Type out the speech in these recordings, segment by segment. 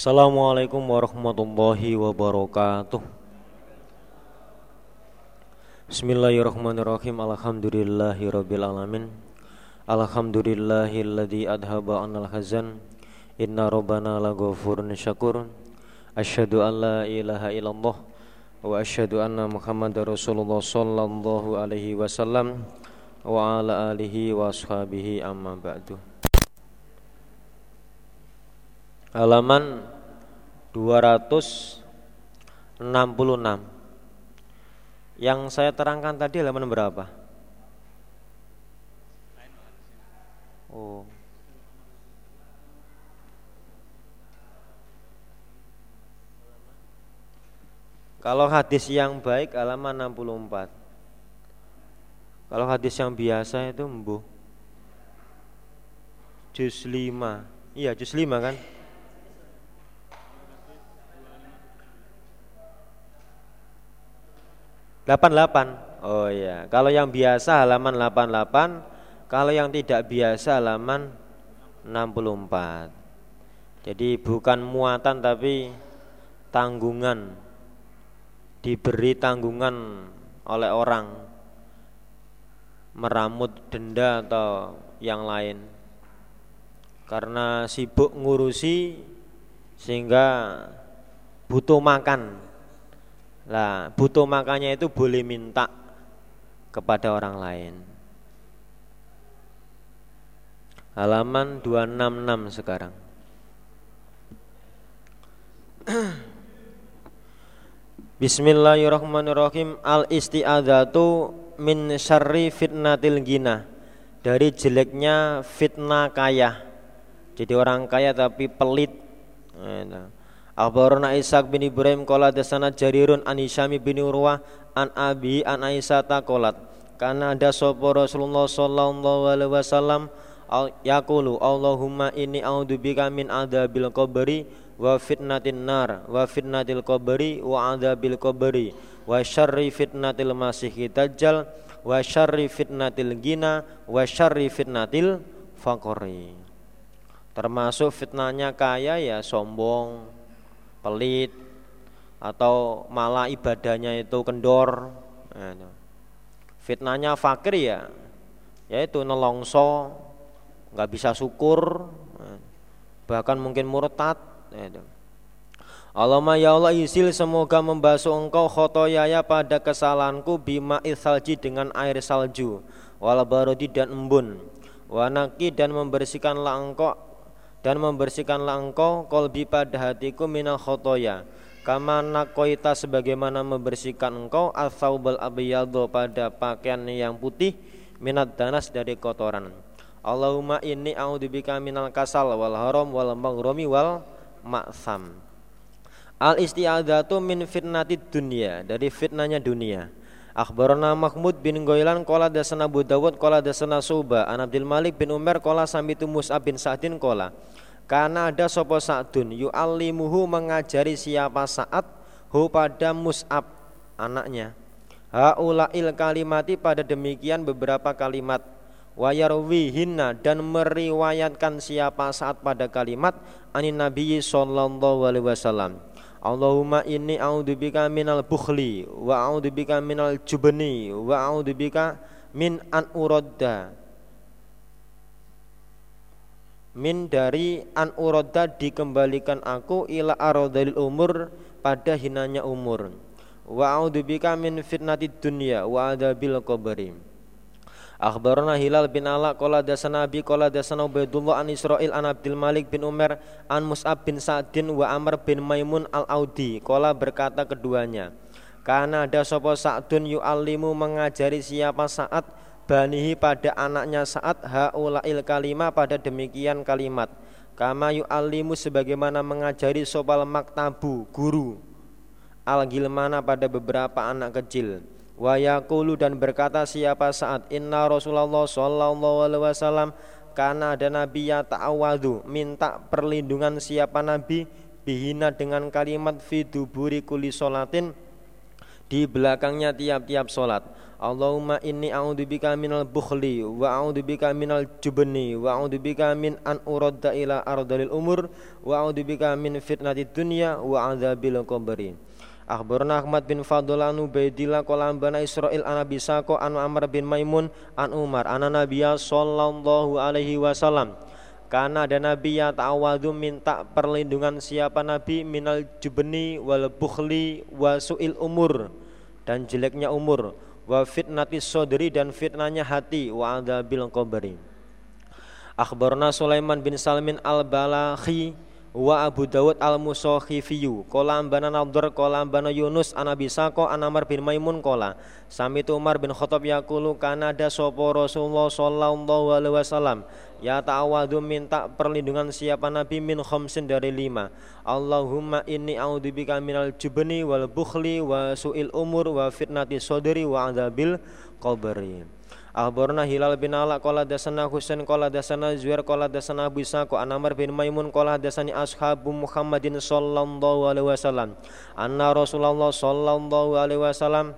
Assalamualaikum warahmatullahi wabarakatuh. Bismillahirrahmanirrahim. Alhamdulillahi rabbil alamin. Alhamdulillahilladzi adhaba anal hazan. Inna rabbana laghafurun syakur. Asyhadu an la ilaha illallah Wa asyhadu anna Muhammad Rasulullah sallallahu alaihi wasallam Wa ala alihi wa amma ba'du halaman 266 Yang saya terangkan tadi halaman berapa? Oh. Kalau hadis yang baik halaman 64 Kalau hadis yang biasa itu embuh Juz 5 Iya juz 5 kan Delapan delapan. Oh iya. Kalau yang biasa halaman delapan delapan. Kalau yang tidak biasa halaman enam puluh empat. Jadi bukan muatan tapi tanggungan. Diberi tanggungan oleh orang meramut denda atau yang lain. Karena sibuk ngurusi sehingga butuh makan lah, butuh makannya itu boleh minta kepada orang lain. Halaman 266 sekarang. Bismillahirrahmanirrahim. Al isti'adzatu min syarri fitnatil gina. Dari jeleknya fitnah kaya. Jadi orang kaya tapi pelit. Akhbarana Ishaq bin Ibrahim qala dasana Jarirun an Hisyam bin Urwah an Abi an Aisyah taqalat karena ada sapa Rasulullah sallallahu alaihi wasallam? Yaqulu Allahumma inni a'udzubika min adzabil qabri wa fitnatin nar wa fitnatil qabri wa adzabil qabri wa syarri fitnatil masih dajjal wa syarri fitnatil gina wa syarri fitnatil faqri. Termasuk fitnahnya kaya ya sombong pelit atau malah ibadahnya itu kendor. Nah, fitnahnya fakir ya yaitu nelongso nggak bisa syukur bahkan mungkin murtad Allahumma ya Allah isil semoga membasuh engkau khotoyaya pada kesalahanku bima salji dengan air salju wal barodi dan embun. Wanaki dan membersihkanlah engkau dan membersihkanlah engkau kolbi pada hatiku minal khotoya. Kama nakoita sebagaimana membersihkan engkau abiyadho pada pakaian yang putih minat danas dari kotoran. Allahumma inni a'udzubika minal kasal wal haram wal maghrami wal ma'sam Al isti'adzatu min fitnati dunia dari fitnahnya dunia Akhbarana Mahmud bin Goilan Kola dasana Abu Dawud Kola dasana Suba. An Abdul Malik bin Umar Kola samitu Mus'ab bin Sa'din Kola. Karena ada sopo Sa'dun Yu'allimuhu mengajari siapa saat Hu pada Mus'ab Anaknya. Ha'ula'il kalimati pada demikian beberapa kalimat. Wayarwihinna dan meriwayatkan siapa saat pada kalimat Anin Nabi Sallallahu Alaihi Wasallam Allahumma inni a'udzubika minal bukhli wa a'udzubika minal jubni wa a'udzubika min an uradda. Min dari an uradda dikembalikan aku ila aradil umur pada hinanya umur. Wa a'udzubika min fitnatid dunya wa adabil qabri Akhbarana Hilal bin Ala qala dasana Abi qala dasana Ubaidullah an Israil an Abdul Malik bin Umar an Mus'ab bin Sa'din wa Amr bin Maimun al-Audi. Qala berkata keduanya karena ada sapa Sa'dun yu'allimu mengajari siapa saat banihi pada anaknya saat haulail kalima pada demikian kalimat. Kama yu'allimu sebagaimana mengajari sopal maktabu guru. Al-gilmana pada beberapa anak kecil wa yaqulu dan berkata siapa saat inna Rasulullah sallallahu alaihi wasallam karena ada nabi ya ta'awadu minta perlindungan siapa nabi bihina dengan kalimat fi duburi kuli solatin di belakangnya tiap-tiap solat. Allahumma inni a'udzubika minal bukhli wa a'udzubika minal jubni wa a'udzubika min an uradda ila ardalil umur wa a'udzubika min fitnatid dunya wa adzabil qabri. Akhbarna Ahmad bin Fadl an Ubaidillah qala bana Israil an Abi Sako an Amr bin Maimun an Umar an Nabiya sallallahu alaihi wasallam. Karena ada nabi yang ta'awadu minta perlindungan siapa nabi? Minal jubni wal bukhli wa su'il umur. Dan jeleknya umur. Wa fitnati sodri dan fitnanya hati. Wa adabil qabri Akhbarna Sulaiman bin Salmin al-Balakhi wa Abu Dawud al-Musakhifiyu kolam bana Nadhr kolam bana Yunus an Abi Sako an Amr bin Maimun kola sami Umar bin Khattab yakulu kanada sopo Rasulullah sallallahu alaihi wasallam? Ya ta'awadu minta perlindungan siapa Nabi min khamsin dari lima. Allahumma inni a'udzubika minal jubni wal bukhli wa su'il umur wa fitnati sodri wa adzabil qabri Akhbarna Hilal bin Ala qala dasana Husain qala dasana Zuhair qala dasana Abu Isa an Amr bin Maimun qala dasani ashabu Muhammadin sallallahu alaihi wasallam. Anna Rasulullah sallallahu alaihi wasallam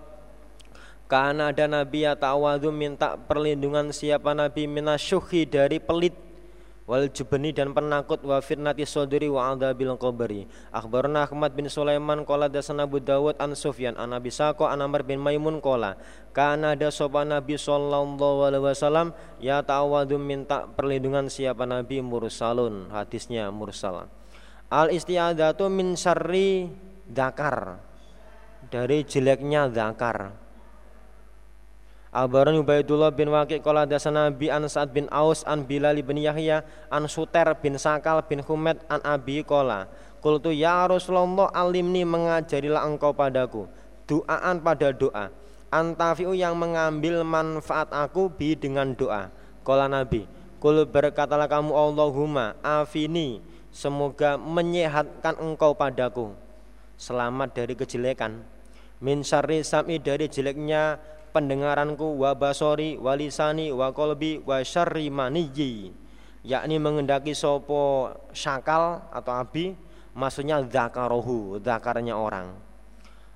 karena ada nabi ya ta'awadu minta perlindungan siapa nabi? Minasyuhi dari pelit wal jubni dan penakut wa fitnati sodri wa adzabil qabri akhbarna Ahmad bin Sulaiman qala dasana Abu Dawud an Sufyan an Abi Saqo an Amr bin Maimun qala kana ada sopan Nabi sallallahu alaihi wasallam ya ta'awadu minta perlindungan siapa Nabi mursalun hadisnya mursal. Al istiadatu min syarri dakar dari jeleknya zakar Abaran Ubaidullah bin Waqi qala dasana bi an Sa'ad bin Aus an Bilal bin Yahya an Suter bin Sakal bin Humed an Abi qala. Qultu ya Rasulullah alimni mengajarilah engkau padaku doaan pada doa. Antafiu yang mengambil manfaat aku bi dengan doa. Qala Nabi Kul berkatalah kamu Allahumma afini semoga menyehatkan engkau padaku. Selamat dari kejelekan. Min syarri sami dari jeleknya pendengaranku wa basori wa lisani wa kolbi wa syarri maniji. Yakni mengendaki sopo syakal atau abi maksudnya zakarohu zakarnya orang.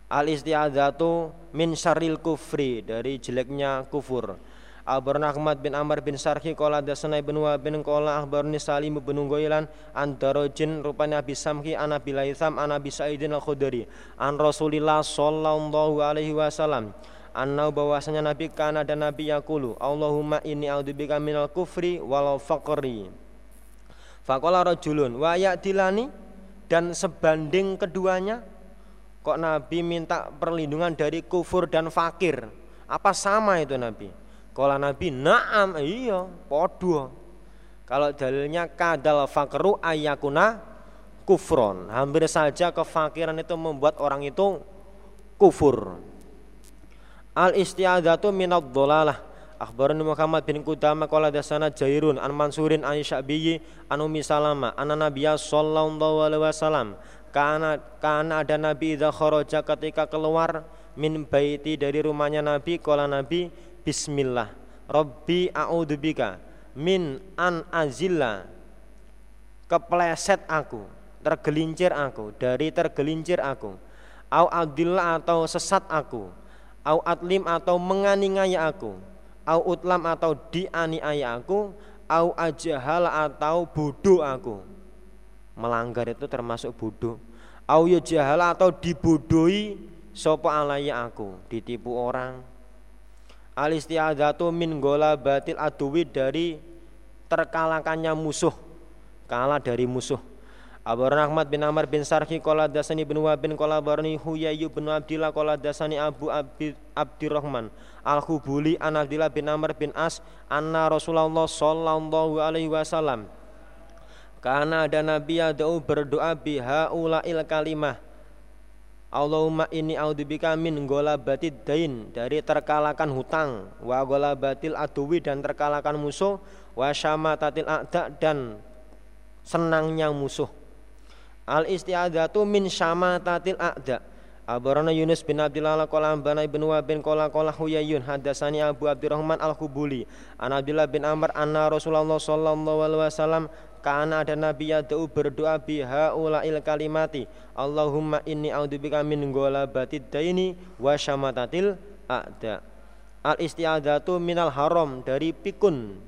Al istiadzatu min syarril kufri dari jeleknya kufur. Abarna Ahmad bin Amr bin Sarhi Kola dasana ibn Wa bin Kola Akhbarni Salim bin Unggoilan An Darojin rupanya Abi Samhi An Abi Laitham An Abi Sa'idin Al-Khudri An Rasulillah Sallallahu Alaihi Wasallam Annau bahwasanya Nabi kana dan Nabi yakulu Allahumma inni a'udzubika minal kufri wal faqri. Faqala rajulun wa ya'dilani dan sebanding keduanya kok Nabi minta perlindungan dari kufur dan fakir. Apa sama itu Nabi? Kalau Nabi na'am iya podo. Kalau dalilnya kadal fakru ayakuna kufron. Hampir saja kefakiran itu membuat orang itu kufur. Al istiadatu minad dhalalah. Akhbarani Muhammad bin Qudamah qala dasana Jairun an Mansurin an Sya'biyyi an Ummi Salama anna Nabiyya sallallahu alaihi wasallam kana kana ada Nabi idza kharaja ketika keluar min baiti dari rumahnya Nabi qala Nabi bismillah Rabbi a'udzubika min an azilla. Kepleset aku tergelincir aku dari tergelincir aku. Au adillah atau sesat aku au atlim atau menganiaya aku. Au utlam atau dianiaya aku. Au ajahal atau bodoh aku. Melanggar itu termasuk bodoh. Au yajahal atau dibodohi sopo alaya aku? Ditipu orang. Al istiadatu min gola batil aduwi dari terkalahkannya musuh. Kalah dari musuh Abu Rahmat bin Amr bin Sarhi Kola dasani bin Wahab bin Kola barni Huyayu bin Abdillah Kola dasani Abu Abdirrahman Al Khubuli an Abdillah bin Amr bin As Anna Rasulullah Sallallahu Alaihi Wasallam Karena ada Nabi Yadau berdoa biha ulail kalimah. Allahumma inni audubika min gola batid dain dari terkalahkan hutang wa gola batil aduwi dan terkalahkan musuh wa syamatatil a'da dan senangnya musuh Al istiadatu min syamatatil a'da. Abarana Yunus bin Abdullah qala bana ibn Wa bin qala qala Huyayun hadasani Abu Abdurrahman Al-Khubuli an Abdullah bin Amr anna Rasulullah sallallahu alaihi wasallam karena ada nabi yad'u berdoa biha ulail kalimati. Allahumma inni a'udzubika min ghalabatid daini wa syamatatil a'da. Al isti'adzatu minal haram dari pikun.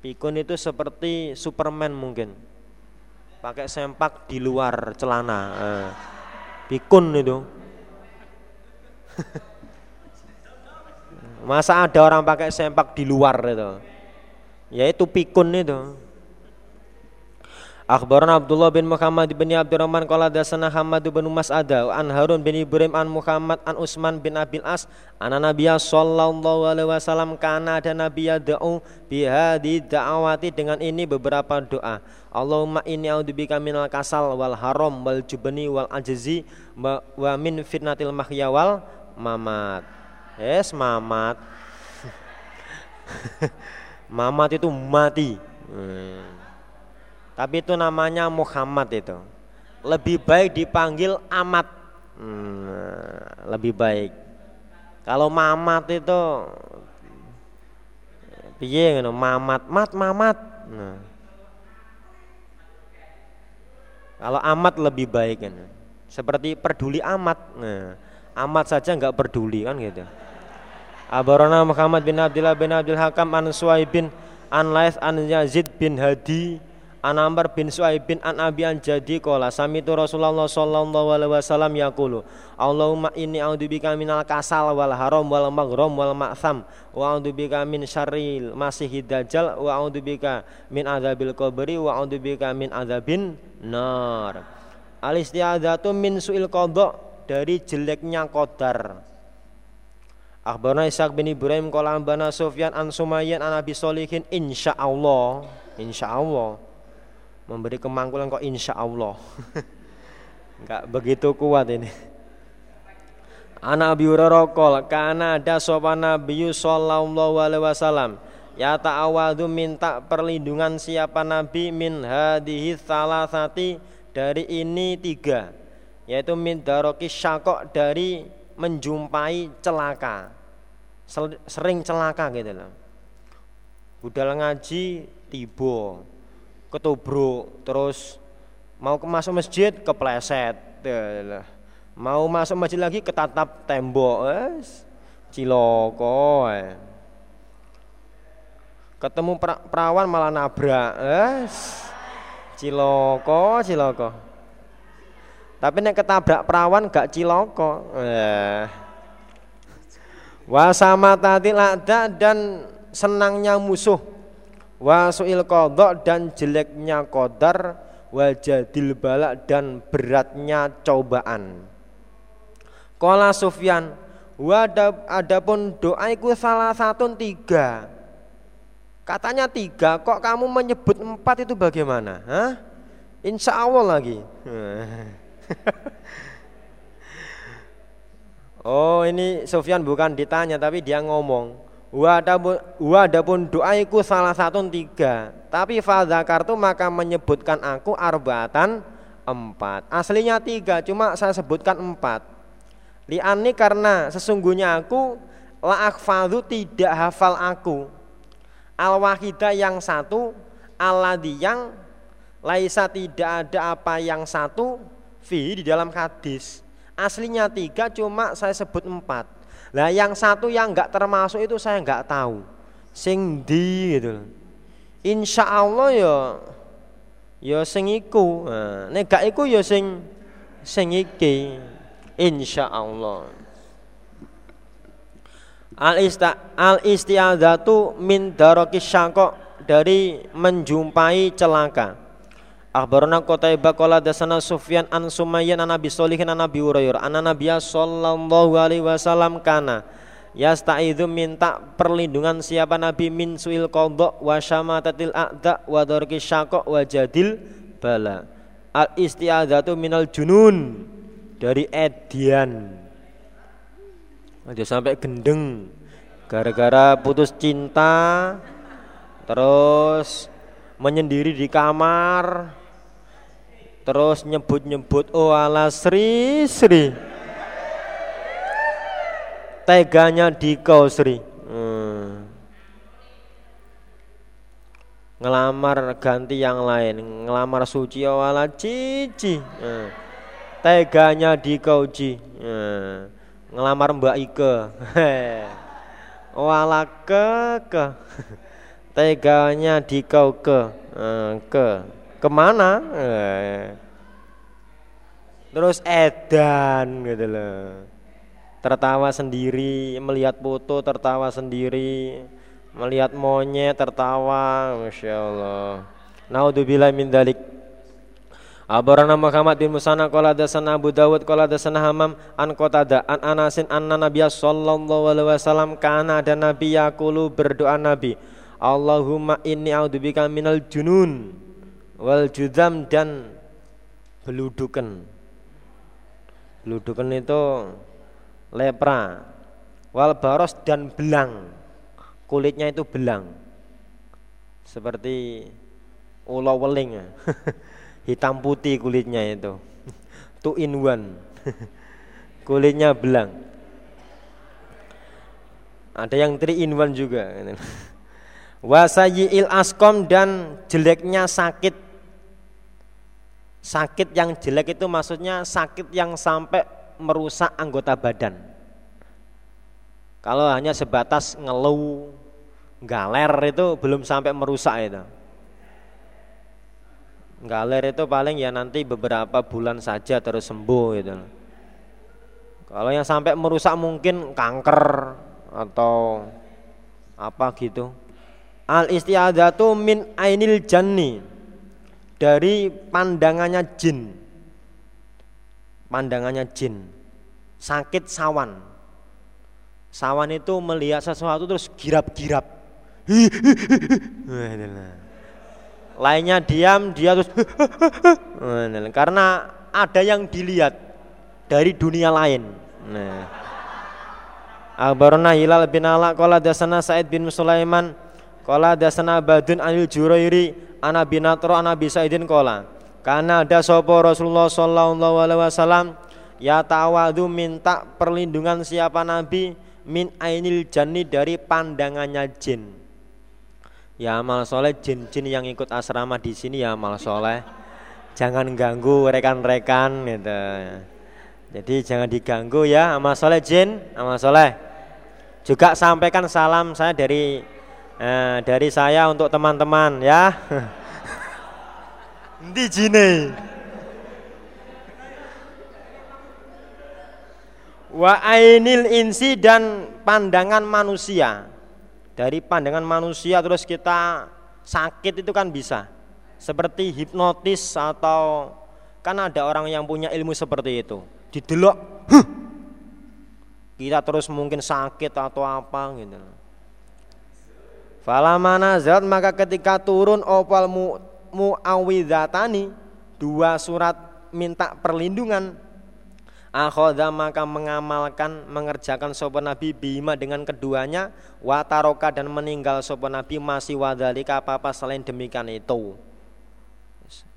Pikun itu seperti superman mungkin pakai sempak di luar celana eh, pikun itu Masa ada orang pakai sempak di luar itu? Yaitu pikun itu. Akhbaran Abdullah bin Muhammad bin Abdurrahman qala dasana Hamad bin Mas'ada an Harun bin Ibrahim an Muhammad an Utsman bin Abil As anna Nabiya sallallahu alaihi wasallam kana ada Nabiya da'u bi hadi da'awati dengan ini beberapa doa. Allahumma inni a'udzubika minal kasal wal haram wal jubni wal ajzi wa min fitnatil mahya wal mamat. Yes, mamat. mamat itu mati. Hmm. Tapi itu namanya Muhammad itu. Lebih baik dipanggil amat. Hmm, lebih baik. Kalau mamat itu piye ngono mamat mat mamat. Nah. Kalau amat lebih baik kan. Seperti peduli amat. Nah, amat saja nggak peduli kan gitu. Abarana Muhammad bin Abdullah bin Abdul Hakam an Suhaib bin an Laith an Yazid bin Hadi an Amr bin Suhaib bin an Abi an Jadi kola samitu Rasulullah sallallahu alaihi wasallam yaqulu Allahumma inni a'udzubika minal kasal wal haram wal maghram wal ma'tham wa a'udzubika min syarril masihid dajjal wa a'udzubika min adzabil qabri wa a'udzubika min adzabin nar. Al isti'adzatu min su'il qadha dari jeleknya qadar. Akhbarna Ishaq bin Ibrahim qala ambana Sufyan an Sumayyan an Abi Solihin insyaallah insyaallah memberi kemangkulan kok insyaallah enggak begitu kuat ini. Ana Abi Hurairah kana ada sopan Nabi sallallahu alaihi wasallam? Ya ta'awadu minta perlindungan siapa nabi min hadhihi salasati dari ini tiga yaitu min daroki syakok dari menjumpai celaka. Sering celaka gitu loh. Budal ngaji tiba ketubruk terus mau masuk masjid kepleset. Mau masuk masjid lagi ketatap tembok es ciloko eh. ketemu perawan malah nabrak es ciloko ciloko. Tapi nek ketabrak perawan gak ciloko eh. Wasama tatil ada dan senangnya musuh Wasuil kodok dan jeleknya kodar Wajadil balak dan beratnya cobaan Kola Sufyan Wadab adapun doaiku salah satu tiga Katanya tiga kok kamu menyebut empat itu bagaimana? Hah? Insya Allah lagi Oh ini Sofyan bukan ditanya tapi dia ngomong Wa adapun doaiku salah satu tiga. Tapi fadzakartu maka menyebutkan aku arbatan empat. Aslinya tiga cuma saya sebutkan empat. Liani karena sesungguhnya aku La akfadu tidak hafal aku. Al yang satu Aladi yang Laisa tidak ada apa yang satu Fi di dalam hadis. Aslinya tiga cuma saya sebut empat lah yang satu yang nggak termasuk itu saya nggak tahu. Sing di gitu insya Allah ya ya sing iku. Nah, nek gak iku ya sing sing iki. Insya Allah. Al ista al istiadatu min darokis syangkok dari menjumpai celaka Akhbarana Qutaibah qala dasana Sufyan an Sumayyan an Abi Sholihin an Abi Hurairah. Anna Nabiya sallallahu alaihi wasallam kana yasta'idzu minta perlindungan siapa Nabi min suil qadha wa syamatatil a'da wa darki syaqaq wa jadil bala. Al isti'adzatu minal junun. Dari edian. Aja sampai gendeng. Gara-gara putus cinta terus menyendiri di kamar terus nyebut-nyebut oh ala Sri Sri teganya di kau Sri hmm. ngelamar ganti yang lain ngelamar suci wala cici eh. teganya dikauji eh. ngelamar mbak Ike wala ke ke teganya dikau ke eh. ke ke mana? Eh. terus edan gitu loh. Tertawa sendiri melihat foto tertawa sendiri melihat monyet tertawa Masya Allah. Naudzubillah min dalik. Abarana Muhammad bin Musana qala dasana Abu Dawud qala dasana Hamam an Qatada an Anasin anna Nabiy sallallahu alaihi wasallam kana ada nabi yaqulu berdoa nabi. Allahumma inni a'udzubika minal junun wal judam dan beludukan. Beludukan itu lepra. Wal baros dan belang. Kulitnya itu belang. Seperti ulo weling. Hitam putih kulitnya itu. Two in one. Kulitnya belang. Ada yang three in one juga. Wasayiil askom dan jeleknya sakit sakit yang jelek itu maksudnya sakit yang sampai merusak anggota badan kalau hanya sebatas ngeluh, galer itu belum sampai merusak itu. Galer itu paling ya nanti beberapa bulan saja terus sembuh gitu. Kalau yang sampai merusak mungkin kanker atau apa gitu. Al istiadatu min ainil janni dari pandangannya jin. Pandangannya jin. Sakit sawan Sawan itu melihat sesuatu terus girap-girap. Lainnya diam, dia terus karena ada yang dilihat dari dunia lain. Nah. Hilal bin Ala qala dasana Said bin Sulaiman qala dasana Badun anil Jurairi ana bin Atro ana bi Saidin qala karena ada sapa Rasulullah sallallahu alaihi wasallam ya tawadu minta perlindungan siapa nabi min ainil jani dari pandangannya jin. Ya amal soleh jin-jin yang ikut asrama di sini ya amal soleh. Jangan ganggu rekan-rekan gitu. Jadi jangan diganggu ya amal soleh jin, amal soleh. Juga sampaikan salam saya dari eh, dari saya untuk teman-teman ya. Di jine. wa ainil insi dan pandangan manusia. Dari pandangan manusia terus kita sakit itu kan bisa. Seperti hipnotis atau kan ada orang yang punya ilmu seperti itu. Didelok huh, kita terus mungkin sakit atau apa gitu Falamana zat maka ketika turun opal mu muawidatani dua surat minta perlindungan. Akhoda maka mengamalkan mengerjakan sopan nabi bima dengan keduanya. Wataroka dan meninggal sopan nabi masih wadalika apa apa selain demikian itu.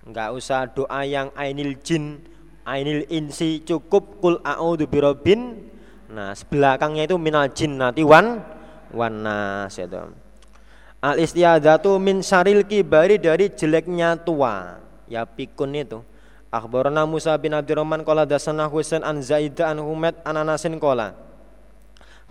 Enggak usah doa yang ainil jin ainil insi cukup. Kul a'udhu birobin. Nah sebelakangnya itu minal jin nanti wan wan nas itu al istiadatu min syaril kibari dari jeleknya tua ya pikun itu Akhbarana Musa bin Abdurrahman qala dasana Husain an Zaid an Humaid an Anasin qala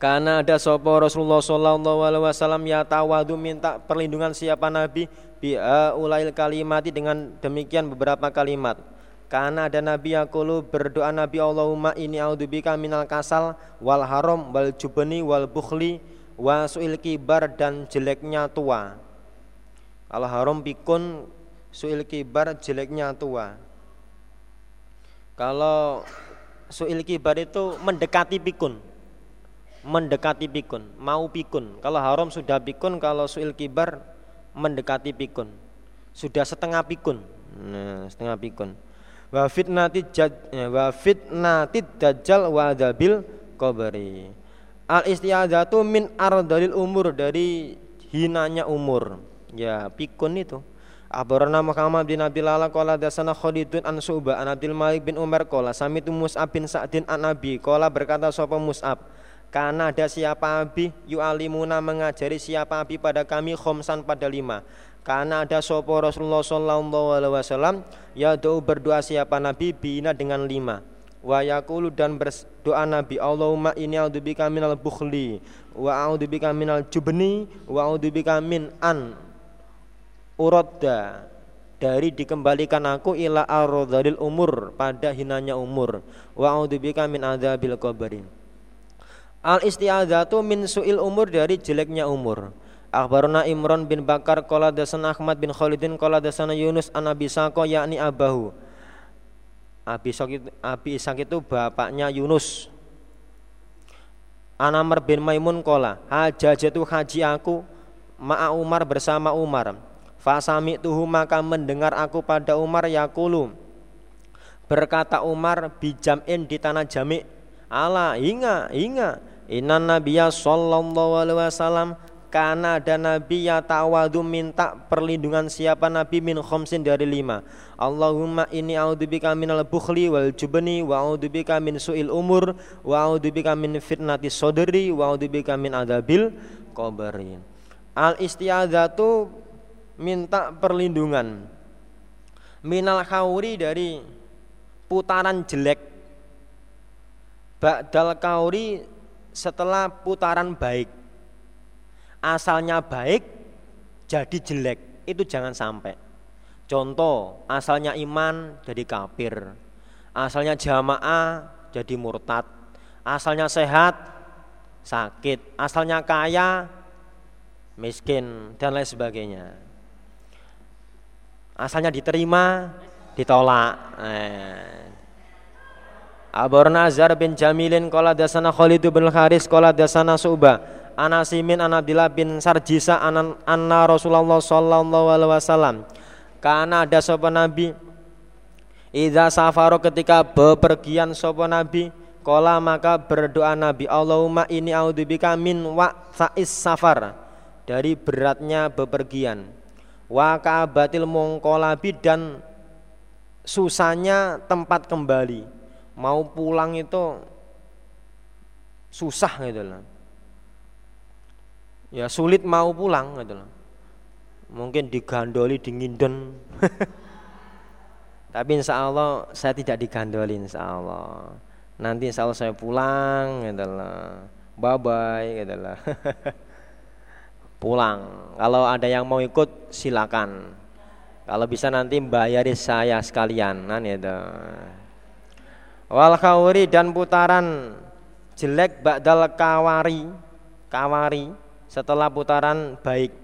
Karena ada sopo Rasulullah sallallahu alaihi wasallam ya tawadu minta perlindungan siapa nabi bi ulail kalimati dengan demikian beberapa kalimat. Karena ada nabi yaqulu berdoa nabi Allahumma ini audubika minal kasal wal haram wal jubni wal bukhli wa suil kibar dan jeleknya tua. Al haram pikun suil kibar jeleknya tua. Kalau suil kibar itu mendekati pikun. Mendekati pikun, mau pikun. Kalau haram sudah pikun, kalau suil kibar mendekati pikun. Sudah setengah pikun. Nah, setengah pikun. Wa fitnati ya, wa fitnati dajjal wa adabil qabri. Al istiadatu min ardalil umur dari hinanya umur. Ya, pikun itu. Abarana Muhammad bin Abdul Lala qala dasana Khalidun an Su'bah an Abdul Malik bin Umar qala samitu Mus'ab bin Sa'din an Nabi qala berkata sapa Mus'ab karena ada siapa abi yu'alimuna mengajari siapa abi pada kami khomsan pada lima karena ada sopo Rasulullah Sallallahu Alaihi Wasallam ya doa berdoa siapa Nabi bina dengan lima wa yakulu dan berdoa Nabi Allahumma ini a'udzubika minal bukhli wa a'udzubika minal jubni wa a'udzubika min an uradda. Dari dikembalikan aku ila ardzalil umur pada hinanya umur. Wa a'udzubika min adzabil qabri. Al isti'adzatu min su'il umur dari jeleknya umur. Akhbaruna Imran bin Bakar Qala dasana Ahmad bin Khalidin Qala Yunus an Abi yakni Abahu Abi Ishaq itu, Abi Ishaq itu bapaknya Yunus. Anamr bin Maimun Qala Hajajatu haji aku Ma'a Umar bersama Umar. Fasami tuhu maka mendengar aku pada Umar Yakulu Berkata Umar bijam'in di tanah jamik Ala inga inga. Inan Nabiya sallallahu alaihi wasallam karena ada Nabi yang tawadu minta perlindungan siapa Nabi? Min khomsin dari lima. Allahumma ini a'udzubika minal bukhli wal jubni wa a'udzubika min su'il umur wa a'udzubika min fitnati sodri wa a'udzubika min adabil qabri Al istiadzatu minta perlindungan. Minal khauri dari putaran jelek. Ba'dal kauri setelah putaran baik asalnya baik jadi jelek. Itu jangan sampai. Contoh asalnya iman jadi kafir. Asalnya jamaah jadi murtad. Asalnya sehat sakit. Asalnya kaya miskin dan lain sebagainya. Asalnya diterima ditolak. Eh. Azhar bin Jamilin Kola dasana Khalid bin Haris Kola dasana Subah Anasimin an Abdillah bin Sarjisa an anna Rasulullah sallallahu alaihi wasallam. Karena ada sopan nabi? Iza safaro ketika bepergian sopan nabi Kola maka berdoa nabi Allahumma ini audubika min wa sa'is safar Dari beratnya bepergian. Wa ka'abatil mongkolabi dan susahnya tempat kembali. Mau pulang itu susah gitu loh ya sulit mau pulang gitu loh. Mungkin digandoli dinginden. Tapi insya Allah saya tidak digandoli insya Allah. Nanti insya Allah saya pulang gitu loh. Bye bye gitu loh. pulang. Kalau ada yang mau ikut silakan. Kalau bisa nanti bayari saya sekalian kan itu. Wal khawri dan putaran jelek ba'dal kawari kawari setelah putaran baik.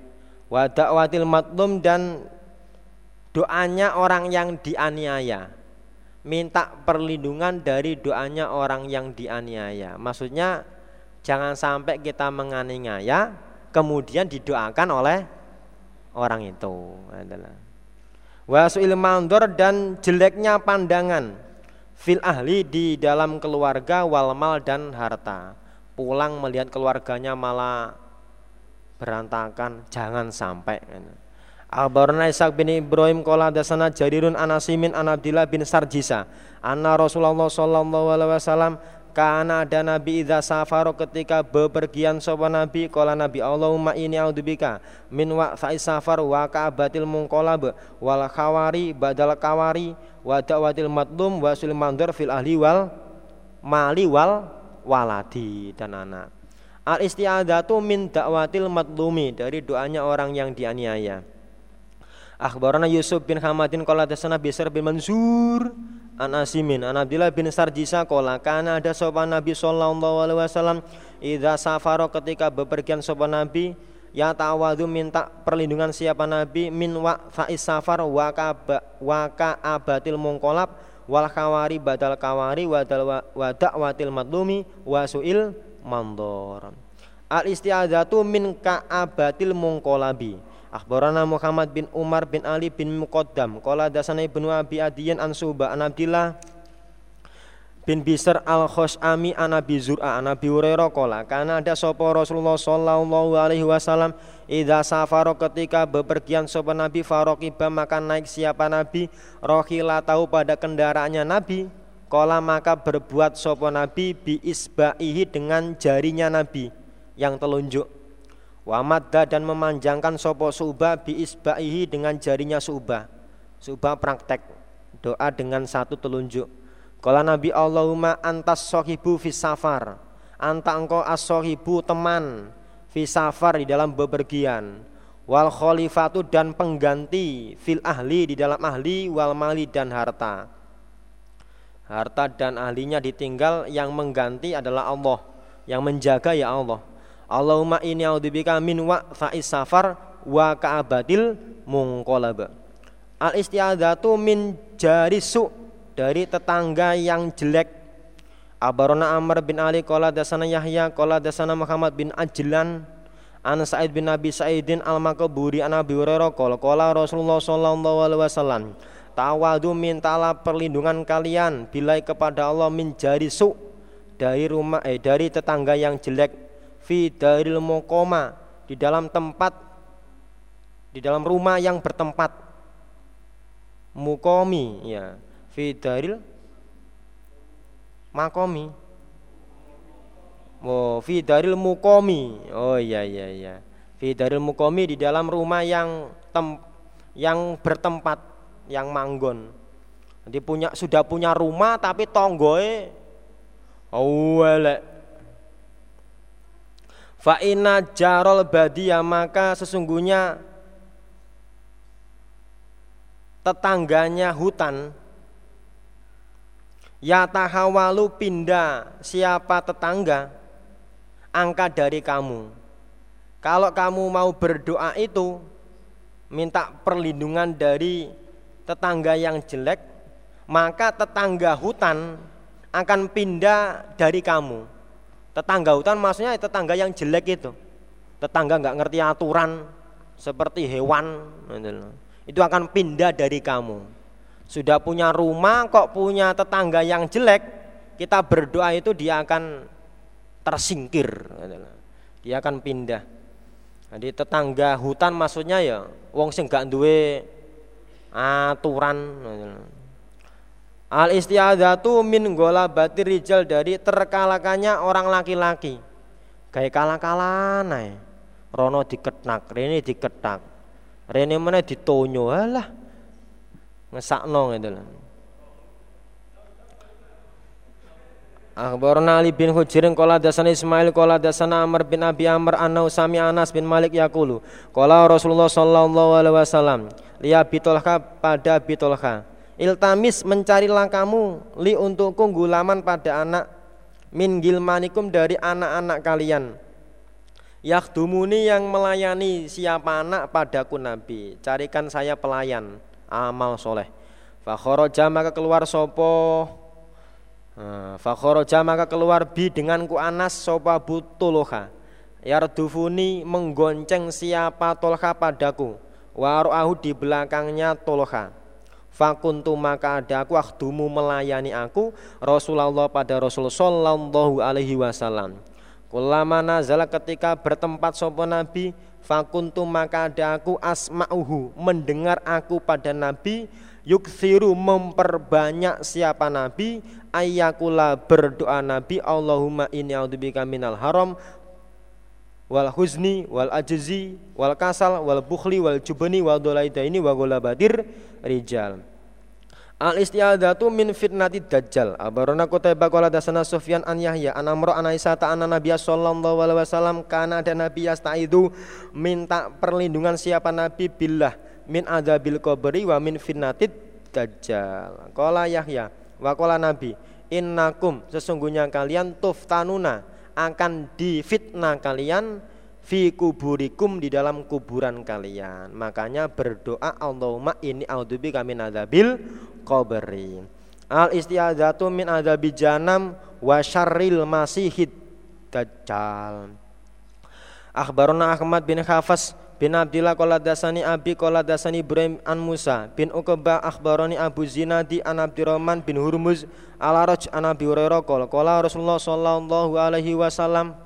Wa matlum dan doanya orang yang dianiaya. Minta perlindungan dari doanya orang yang dianiaya. Maksudnya jangan sampai kita menganiaya kemudian didoakan oleh orang itu. Adalah wasuil mandor dan jeleknya pandangan fil ahli di dalam keluarga walmal dan harta. Pulang melihat keluarganya malah berantakan jangan sampai. Al-Barna Ishaq bin Ibrahim Kola dasana jarirun anasimin an Abdillah bin Sarjisa Anna Rasulullah Sallallahu Alaihi Wasallam karena ada Nabi idza safaro ketika bepergian sopan Nabi Kola Nabi Allahumma ini audubika min wa safar wa ka'batil munqalab wal khawari badal kawari wa da'watil matlum wa sul fil ahli wal mali wal waladi dan anak Al isti'adzatu min dakwatil matlumi dari doanya orang yang dianiaya. Akhbarana Yusuf bin Hamadin qala dasana Bisr bin Mansur an Asimin an Abdullah bin Sarjisa qala kana ada sopan Nabi sallallahu alaihi wasallam idza safaro ketika bepergian sopan Nabi ya tawadu minta perlindungan siapa Nabi min wa fa'is safar wa ka wa ka abatil mungkolab wal khawari badal kawari wa da'watil matlumi wa suil mandor. Al isti'adzatu min ka'abatil mungkolabi Akhbarana Muhammad bin Umar bin Ali bin Muqaddam. Qala dasana ibnu Abi Adiyan an Suba an Abdillah bin Bisr al Khosami an Abi Zur'a an Abi Hurairah. Qala ada sapa Rasulullah sallallahu alaihi wasallam idza safaro ketika bepergian sapa Nabi faroqiba maka naik siapa Nabi? Rohila tahu pada kendaraannya Nabi Kola maka berbuat sopo nabi bi isba'ihi dengan jarinya nabi yang telunjuk. wa madda dan memanjangkan sopo subah bi isba'ihi dengan jarinya subah subah praktek doa dengan satu telunjuk. Kala Nabi Allahumma antas sohibu fis safar. Anta engkau as teman fis safar di dalam bepergian. Wal khalifatu dan pengganti fil ahli di dalam ahli wal mali dan harta harta dan ahlinya ditinggal yang mengganti adalah Allah yang menjaga ya Allah. Allahumma inni a'udzubika min wa fa'is safar wa ka'abadil mungqalab al istiadatu min jarisu dari tetangga yang jelek. Abarona Amr bin Ali qala dasana Yahya qala dasana Muhammad bin Ajlan An Sa'id bin Nabi Sa'idin al-Makaburi an Abi Hurairah qala Rasulullah sallallahu alaihi wasallam tawadu mintalah perlindungan kalian. Bilai kepada Allah min jari su dari rumah eh dari tetangga yang jelek. Fi daril mukoma di dalam tempat di dalam rumah yang bertempat. Mukomi ya. Fi daril makomi. Oh, fi daril mukomi. Oh iya iya iya. Fi daril mukomi di dalam rumah yang tem yang bertempat, yang manggon. Jadi punya sudah punya rumah tapi tonggoe elek. Fa inna jarol badia maka sesungguhnya tetangganya hutan ya tahawalu pindah siapa tetangga angka dari kamu. Kalau kamu mau berdoa itu minta perlindungan dari tetangga yang jelek, maka tetangga hutan akan pindah dari kamu. Tetangga hutan maksudnya tetangga yang jelek itu. Tetangga nggak ngerti aturan seperti hewan itu akan pindah dari kamu. Sudah punya rumah kok punya tetangga yang jelek, kita berdoa itu dia akan tersingkir dia akan pindah jadi tetangga hutan maksudnya ya wong sing gak duwe aturan Al istiadatu min gola batir rijal dari terkalakannya orang laki-laki. Kayak kalah-kalah nae. Rono diketak, rene diketak. Rene mana ditonyo alah. Ngesakno gitu lah. Akhbarana Ali bin Hujirin qala dasana Ismail qala dasana Amr bin Abi Amr anna sami Anas bin Malik yaqulu qala Rasulullah sallallahu alaihi wasallam liya bitolha pada bitolha iltamis mencarilah kamu li untukku gulaman pada anak min gilmanikum dari anak-anak kalian. Yakdumuni yang melayani siapa anak padaku Nabi. Carikan saya pelayan amal soleh. Fakhoroja maka keluar sopo Fakhoroja maka keluar bi dengan ku Anas sopa butulha Yardufuni menggonceng siapa tolha padaku? Waru'ahu di belakangnya tolha Fakuntu maka ada aku akhdumu melayani aku Rasulullah pada Rasul Sallallahu alaihi wasallam. Kulama nazala ketika bertempat sopo Nabi Fakuntu maka ada aku asma'uhu Mendengar aku pada Nabi Yuksiru memperbanyak siapa Nabi Ayakula berdoa Nabi Allahumma inni a'udzubika minal haram wal huzni wal ajzi wal kasal wal bukhli wal jubni wal ini wa badir rijal Al istiadatu min fitnati dajjal. Abarona Qutaibah qala dasana Sufyan an Yahya an Amr an Aisyah ta anna Nabiy sallallahu alaihi wasallam kana ada nabi yastaidu minta perlindungan siapa nabi billah min adzabil qabri wa min fitnatid dajjal. Qala Yahya Wakola Nabi, innakum sesungguhnya kalian tuftanuna akan difitnah kalian fi kuburikum di dalam kuburan kalian. Makanya berdoa Allahumma ini audzubi kami adabil qabri. Al istiadzatu min adabi janam wa syarril masihid dajjal. Akhbaruna Ahmad bin Hafas bin Abdillah qala dasani Abi qala dasani Ibrahim an Musa. Bin Uqbah akhbarani Abu Zinadi an Abdurrahman bin Hurmuz ala raj an Abi Hurairah qala qala Rasulullah sallallahu alaihi wasallam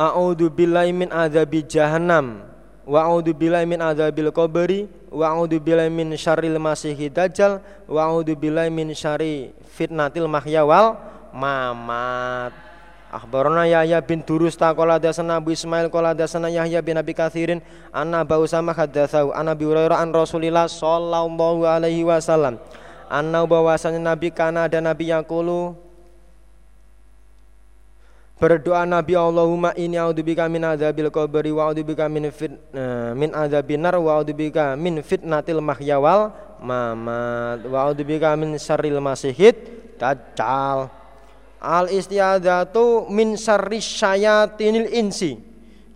A'udzu billahi min adzabi jahannam wa billahi min adzabil qabri wa billahi min syarril masiihid dajjal wa billahi min syarri fitnatil mahya wal mamat Akhbarana Yahya bin Durusta qala dasana Abu Ismail qala dasana Yahya bin Abi Katsirin anna Abu Usama hadatsau an Abi Hurairah an Rasulillah sallallahu alaihi wasallam anna bahwasanya Nabi kana ada nabi yaqulu Berdoa Nabi Allahumma ini a'udzubika min adzabil qabri wa a'udzubika min fit uh, min adzabin nar wa a'udzubika min fitnatil mahya wal mamat wa a'udzubika min syarril masihid dajjal. Al istiadzatu min syarri syayatinil insi.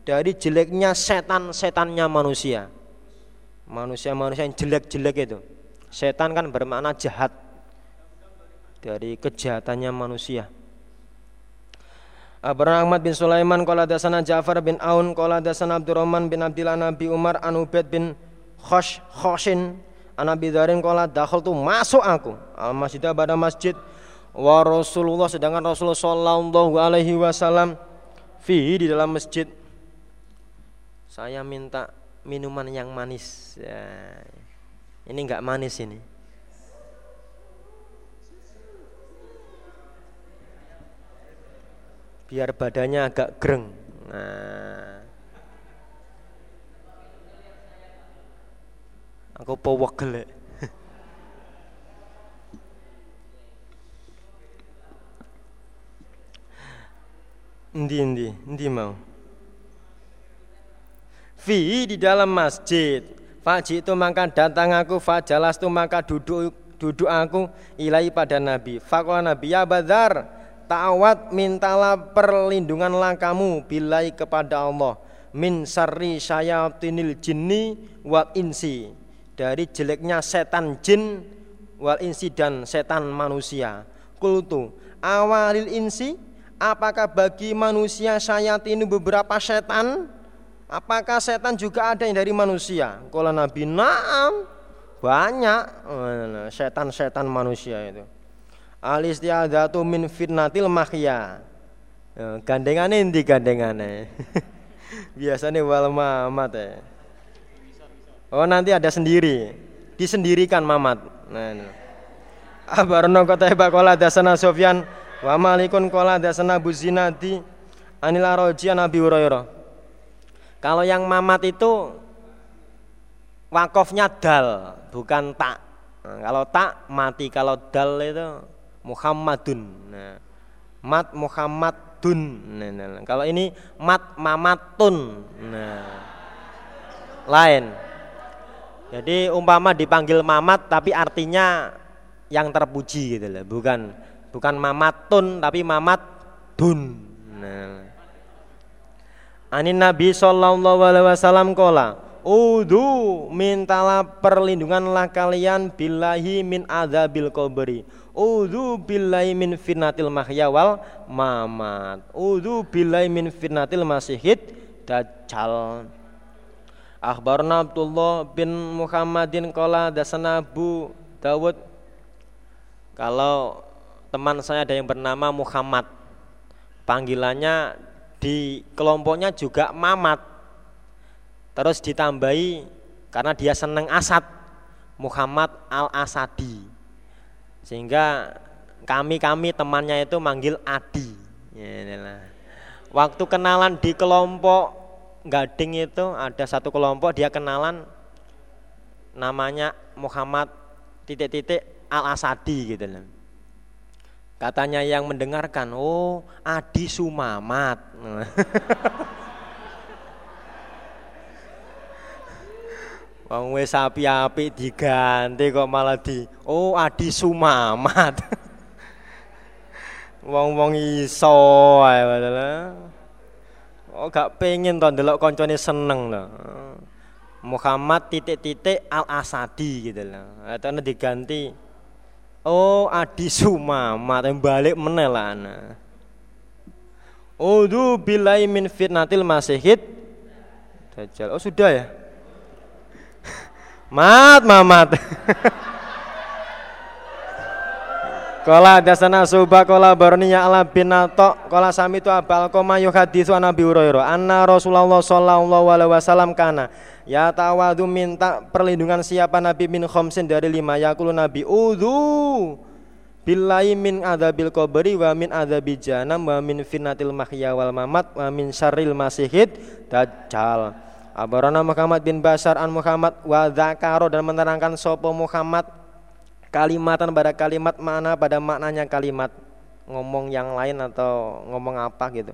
Dari jeleknya setan-setannya manusia. Manusia-manusia yang jelek-jelek itu. Setan kan bermakna jahat. Dari kejahatannya manusia. Abraham Ahmad bin Sulaiman qala dasana Ja'far bin Aun qala dasana Abdurrahman bin Abdillah Nabi Umar an Ubaid bin Khosh Khoshin an Abi Dharin qala dakhaltu masuk aku al masjid pada masjid wa Rasulullah sedangkan Rasulullah sallallahu alaihi wasallam fi di dalam masjid saya minta minuman yang manis ya. ini enggak manis ini biar badannya agak greng. Nah. Aku powegel. Endi endi endi mau? Fi di dalam masjid. Faji itu maka datang aku, fajalas itu maka duduk duduk aku ilai pada Nabi. Fakola Nabi ya Badar, Ta'awat mintalah perlindunganlah kamu bilai kepada Allah min syarri syayatinil jinni wal insi dari jeleknya setan jin wal insi dan setan manusia. Kultu awalil insi apakah bagi manusia syayatin beberapa setan? Apakah setan juga ada yang dari manusia? Kalau Nabi Naam banyak eh, setan-setan manusia itu. Al istiadzatu min fitnatil mahya. Ya, gandengane endi gandengane? Biasanya wal mamat ya. Oh nanti ada sendiri. Disendirikan mamat. Nah ini. Abarno kota heba kola dasana Sofyan wa malikun kola dasana buzinati anil aroji Nabi Hurairah kalau yang mamat itu wakofnya dal bukan tak nah, kalau tak mati kalau dal itu Muhammadun. Nah, mat Muhammadun. Nah, nah, nah. Kalau ini mat mamatun. Nah. Lain. Jadi umpama dipanggil mamat tapi artinya yang terpuji gitu loh, bukan bukan mamatun tapi mamat dun. Nah. Anin Nabi sallallahu alaihi wasallam kola Udu mintalah perlindunganlah kalian billahi min adzabil qabri Udu billahi min fitnatil mahya wal mamat. Udu billahi min fitnatil masihid dajjal. Akhbarna Abdullah bin Muhammadin qala dasana Abu Dawud kalau teman saya ada yang bernama Muhammad panggilannya di kelompoknya juga Mamat terus ditambahi karena dia seneng Asad Muhammad Al-Asadi sehingga kami-kami temannya itu manggil Adi. Ya, Waktu kenalan di kelompok Gading itu ada satu kelompok dia kenalan namanya Muhammad titik-titik Al Asadi gitu loh. Katanya yang mendengarkan, oh Adi Sumamat. Wong wis api-api diganti kok malah di oh Adi Sumamat. Wong-wong iso ae Oh gak pengen to ndelok koncone seneng lho. Muhammad titik-titik Al Asadi gitu loh. Atau diganti Oh Adi Sumamat yang balik meneh lah Udu billahi min fitnatil masihid Dajjal. Oh sudah ya? Mat mamat. Kala dasana subah kala barniya ala bin Ato kala sami tu abal koma yuhaditsu an Abi Hurairah anna Rasulullah sallallahu alaihi wasallam kana ya tawadu minta perlindungan siapa Nabi min khamsin dari lima? Yakulu Nabi udhu billahi min adzabil qabri wa min adzabil jahannam wa min fitnatil mahya wal mamat wa min syarril masihid dajjal. Abarana Muhammad bin Basar an Muhammad wa dzakaro dan menerangkan sopo Muhammad. Kalimatan pada kalimat mana pada maknanya kalimat. Ngomong yang lain atau ngomong apa gitu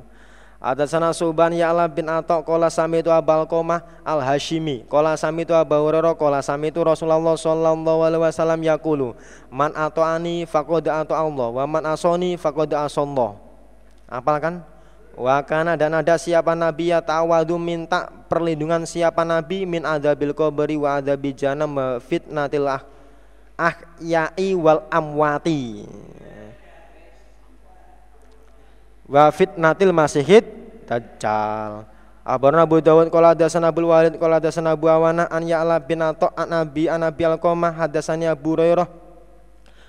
ada sana Suban ya Allah bin Atok kola sami itu Abal Komah al Hashimi kola sami itu Abu Hurairah sami itu Rasulullah Sallallahu Alaihi Wasallam yakulu man atau ani fakod atau Allah wa man asoni fakod asollah apal kan Wakana dan ada siapa nabi ya tawadu minta perlindungan siapa nabi min adabil kubri wa adabi janam fitnatil ah yai wal amwati wa fitnatil masihid dajjal. Abarna Abu Dawud qala hadatsana Abu Walid qala hadatsana Abu Awana an Ya'la bin Atha an Nabi an Nabi Al-Qamah hadatsani Abu Hurairah.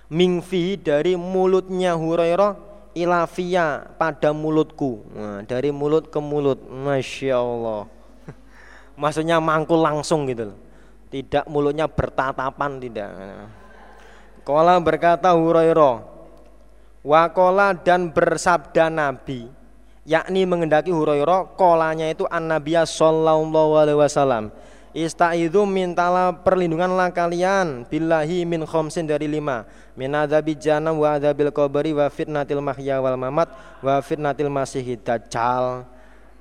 Mingfi dari mulutnya Hurairah ilafia pada mulutku. Nah, dari mulut ke mulut. Masya Allah maksudnya mangkul langsung gitu tidak mulutnya bertatapan tidak. Kala berkata Hurairah Wakola dan bersabda Nabi yakni mengendaki Hurairah kolanya itu an Nabiya sallallahu alaihi wasallam. Istaizu mintalah perlindunganlah kalian billahi min khomsin dari lima. Min adzabi jahannam wa adzabil qabri wa fitnatil mahya wal mamat wa fitnatil masihid dajjal.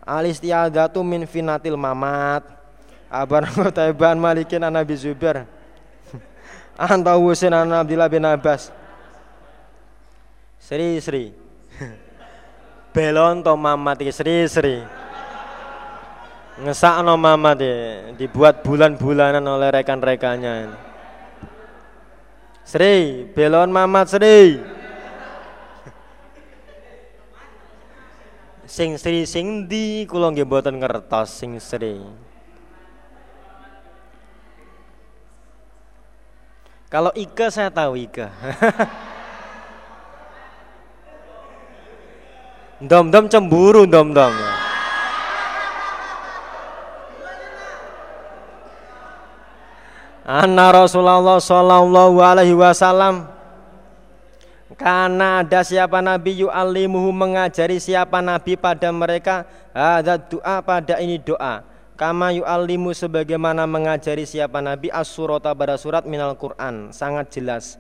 Al istiadatu min fitnatil mamat. Abar Qutaiban malikin an Nabi Zubair. Anta Husain an Abdullah bin Abbas Sri Sri. Belon to mamat iki Sri Sri. Ngesakno mamat ya, dibuat bulan-bulanan oleh rekan-rekannya. Sri, belon mamat Sri. Sing Sri sing di kula nggih mboten ngertos sing Sri. Kalau Ika saya tahu Ika. Dom-dom cemburu dom-dom. Anna Rasulullah sallallahu alaihi wasallam. Karena ada siapa nabi yu'allimuhu mengajari siapa nabi pada mereka ada doa pada ini doa. Kama yu'allimu sebagaimana mengajari siapa nabi as-surata pada surat minal Quran sangat jelas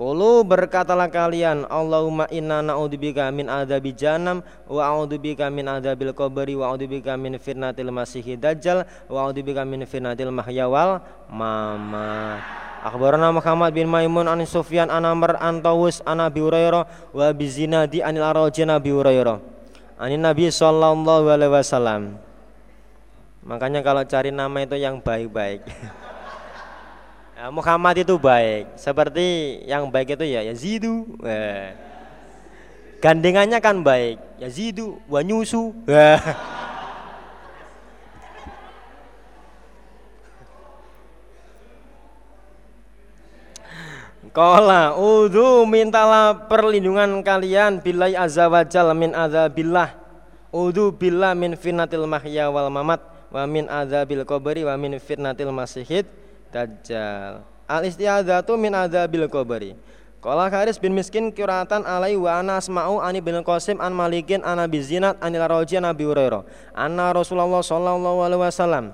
Kulu berkatalah kalian Allahumma inna na'udzubika min adzabi jahannam wa a'udzubika min adzabil qabri wa a'udzubika min fitnatil masiihid dajjal wa a'udzubika min fitnatil mahya wal mamat. Akhbarana Muhammad bin Maimun an Sufyan an Amr an Tawus an Abi Hurairah wa bi Zinadi anil Arauji Nabi Hurairah. Anin Nabi sallallahu alaihi wasallam. Makanya kalau cari nama itu yang baik-baik. Ya, Muhammad itu baik. Seperti yang baik itu ya Yazidu. Eh. Gandengannya kan baik. Yazidu wa nyusu. Eh. Kola udu mintalah perlindungan kalian bilai azza wajal min azabillah Udu billah min fitnatil mahya wal mamat Wa min azabil qabri wa min fitnatil masihid Dajjal. Al istiadzatu min adzabil qabri. Qala Haris bin Miskin kiratan alai wa ana asma'u ani bin Qasim an Malikin an Abi Zinad anil Raji Hurairah. Anna Rasulullah sallallahu alaihi wasallam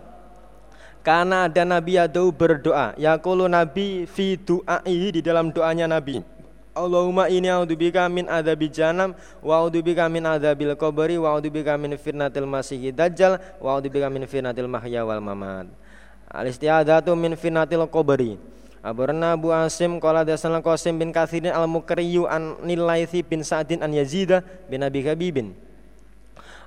karena ada Nabi Yadu berdoa Yakulu Nabi fi du'ai di dalam doanya Nabi Allahumma ini a'udzubika min adzabi jahannam wa a'udzubika min adzabil qabri wa a'udzubika min fitnatil masiihid dajjal wa a'udzubika min fitnatil mahya wal mamat Al istiadatu min finatil qabri. Abarna Abu Asim qala dasana Qasim bin Kathirin al Mukriyu an Nilaithi bin Sa'din an Yazid bin Abi Habibin.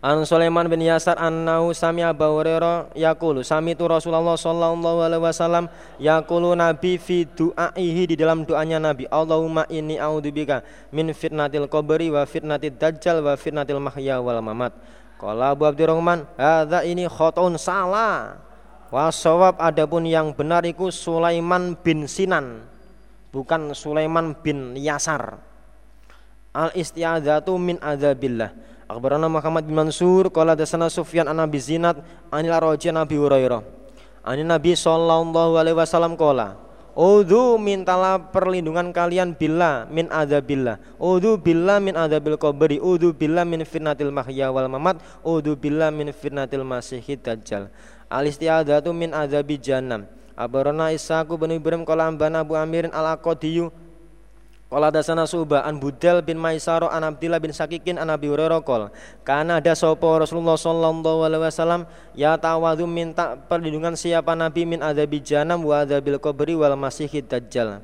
An Sulaiman bin Yasar annahu sami Abu Hurairah yaqulu sami tu Rasulullah sallallahu alaihi wasallam yaqulu nabi fi du'aihi di dalam doanya nabi Allahumma inni a'udzubika min fitnatil qabri wa fitnatid dajjal wa fitnatil mahya wal mamat. Qala Abu Abdurrahman hadza ini khatun salah Wasawab adapun yang benar itu Sulaiman bin Sinan bukan Sulaiman bin Yasar. Al istiadzatu min adzabillah. Akhbarana Muhammad bin Mansur qala dasana Sufyan an Abi Zinad anil Raji Nabi Hurairah. Ani Nabi sallallahu alaihi wasallam qala Udhu mintalah perlindungan kalian bila min adzabillah. Udhu bila min adzabil qabri. Udhu bila min fitnatil mahya wal mamat. Udhu bila min fitnatil masihid dajjal. Al istiadatu min adzabi jahannam. Abarona Isaku bin Ibrahim qala ambana Abu Amirin al Aqadiyu Qala dasana Subah an Budal bin Maisaro an Abdillah bin Sakikin an Abi Hurairah qol Karena ada sapa Rasulullah sallallahu alaihi wasallam ya tawadhu minta perlindungan siapa nabi min adzabi jahannam wa adzabil qabri wal masihid dajjal.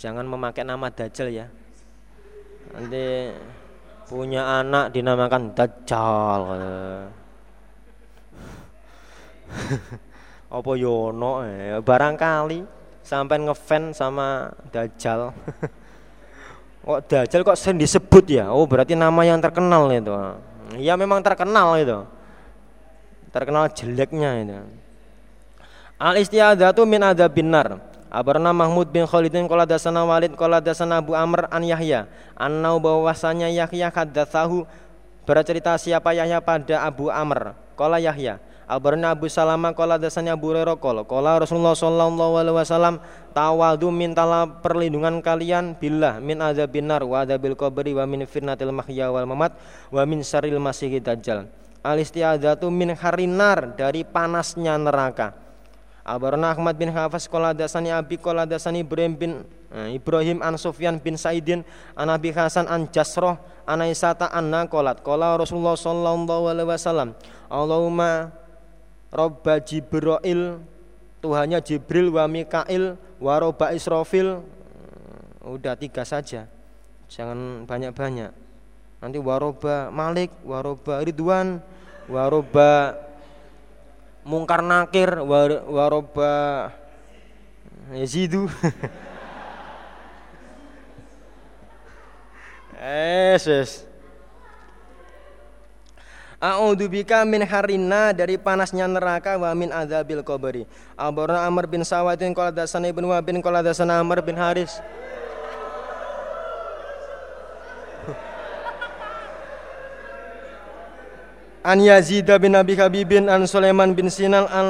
Jangan memakai nama dajjal ya. Nanti punya anak dinamakan dajjal. Apa yono barangkali sampai ngefan sama dajjal. Kok Dajjal kok sering disebut ya? Oh berarti nama yang terkenal itu. Ya memang terkenal itu. Terkenal jeleknya itu. Al istiadatu min adzabin nar. Abarna Mahmud bin Khalidin qala dasana Walid qala dasana Abu Amr an Yahya annau bahwasanya Yahya hadatsahu bercerita siapa Yahya pada Abu Amr qala Yahya Abarna Abu Salamah qala dasanya Abu qala qala Rasulullah sallallahu alaihi wasallam tawadu mintalah perlindungan kalian billah min adzabin nar wa adzabil qabri wa min fitnatil mahya mamat wa min syarril masiihid dajjal. Al istiadzatu min harinar dari panasnya neraka. Abarna Ahmad bin Hafaz qala dasani Abi qala dasani Ibrahim bin eh, Ibrahim an Sufyan bin Saidin an Abi Hasan an Jasroh an Aisyata anna qalat qala Rasulullah sallallahu alaihi wasallam Allahumma Robba Jibril Tuhannya Jibril wa Mikail wa Robba Israfil. Hmm, udah tiga saja. Jangan banyak-banyak. Nanti waroba Malik waroba Ridwan waroba Mungkar Nakir waroba Yazidu. Es A'udzubika min harina dari panasnya neraka wa min adzabil qabri. Abarna Amr bin Sawadin qala dasana Ibnu Wahb bin qala dasana Amr bin Haris. An Yazid bin Abi Habibin an Sulaiman bin Sinan an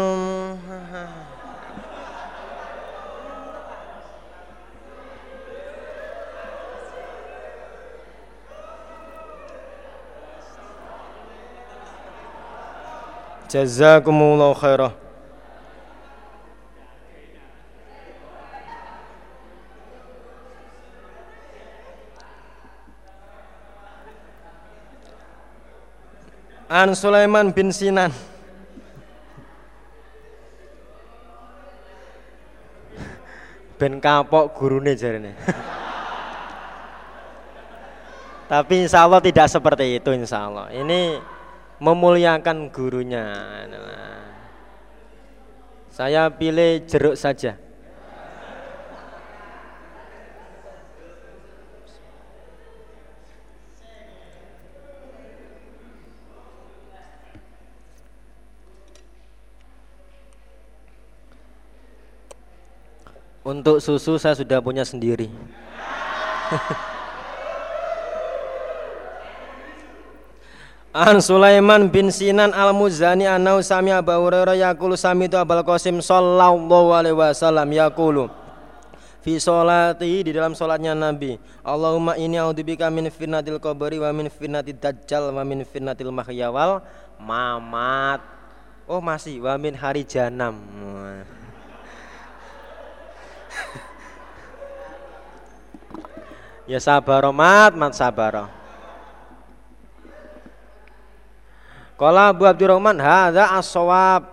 Jazakumullah khairah. An Sulaiman bin Sinan. Ben kapok gurune jarene. Tapi insya Allah tidak seperti itu insya Allah. Ini memuliakan gurunya. Saya pilih jeruk saja. Untuk susu saya sudah punya sendiri. An Sulaiman bin Sinan al Muzani anau sami Abu Hurairah yaqulu sami itu Abul Qasim sallallahu alaihi wasallam yaqulu fi sholati di dalam solatnya Nabi Allahumma ini a'udzubika min fitnatil qabri wa min fitnatid dajjal wa min fitnatil mahya mamat. Oh masih. Wa min hari janam Ya sabar mat mat sabar Kala Abu Abdurrahman hadza as-shawab.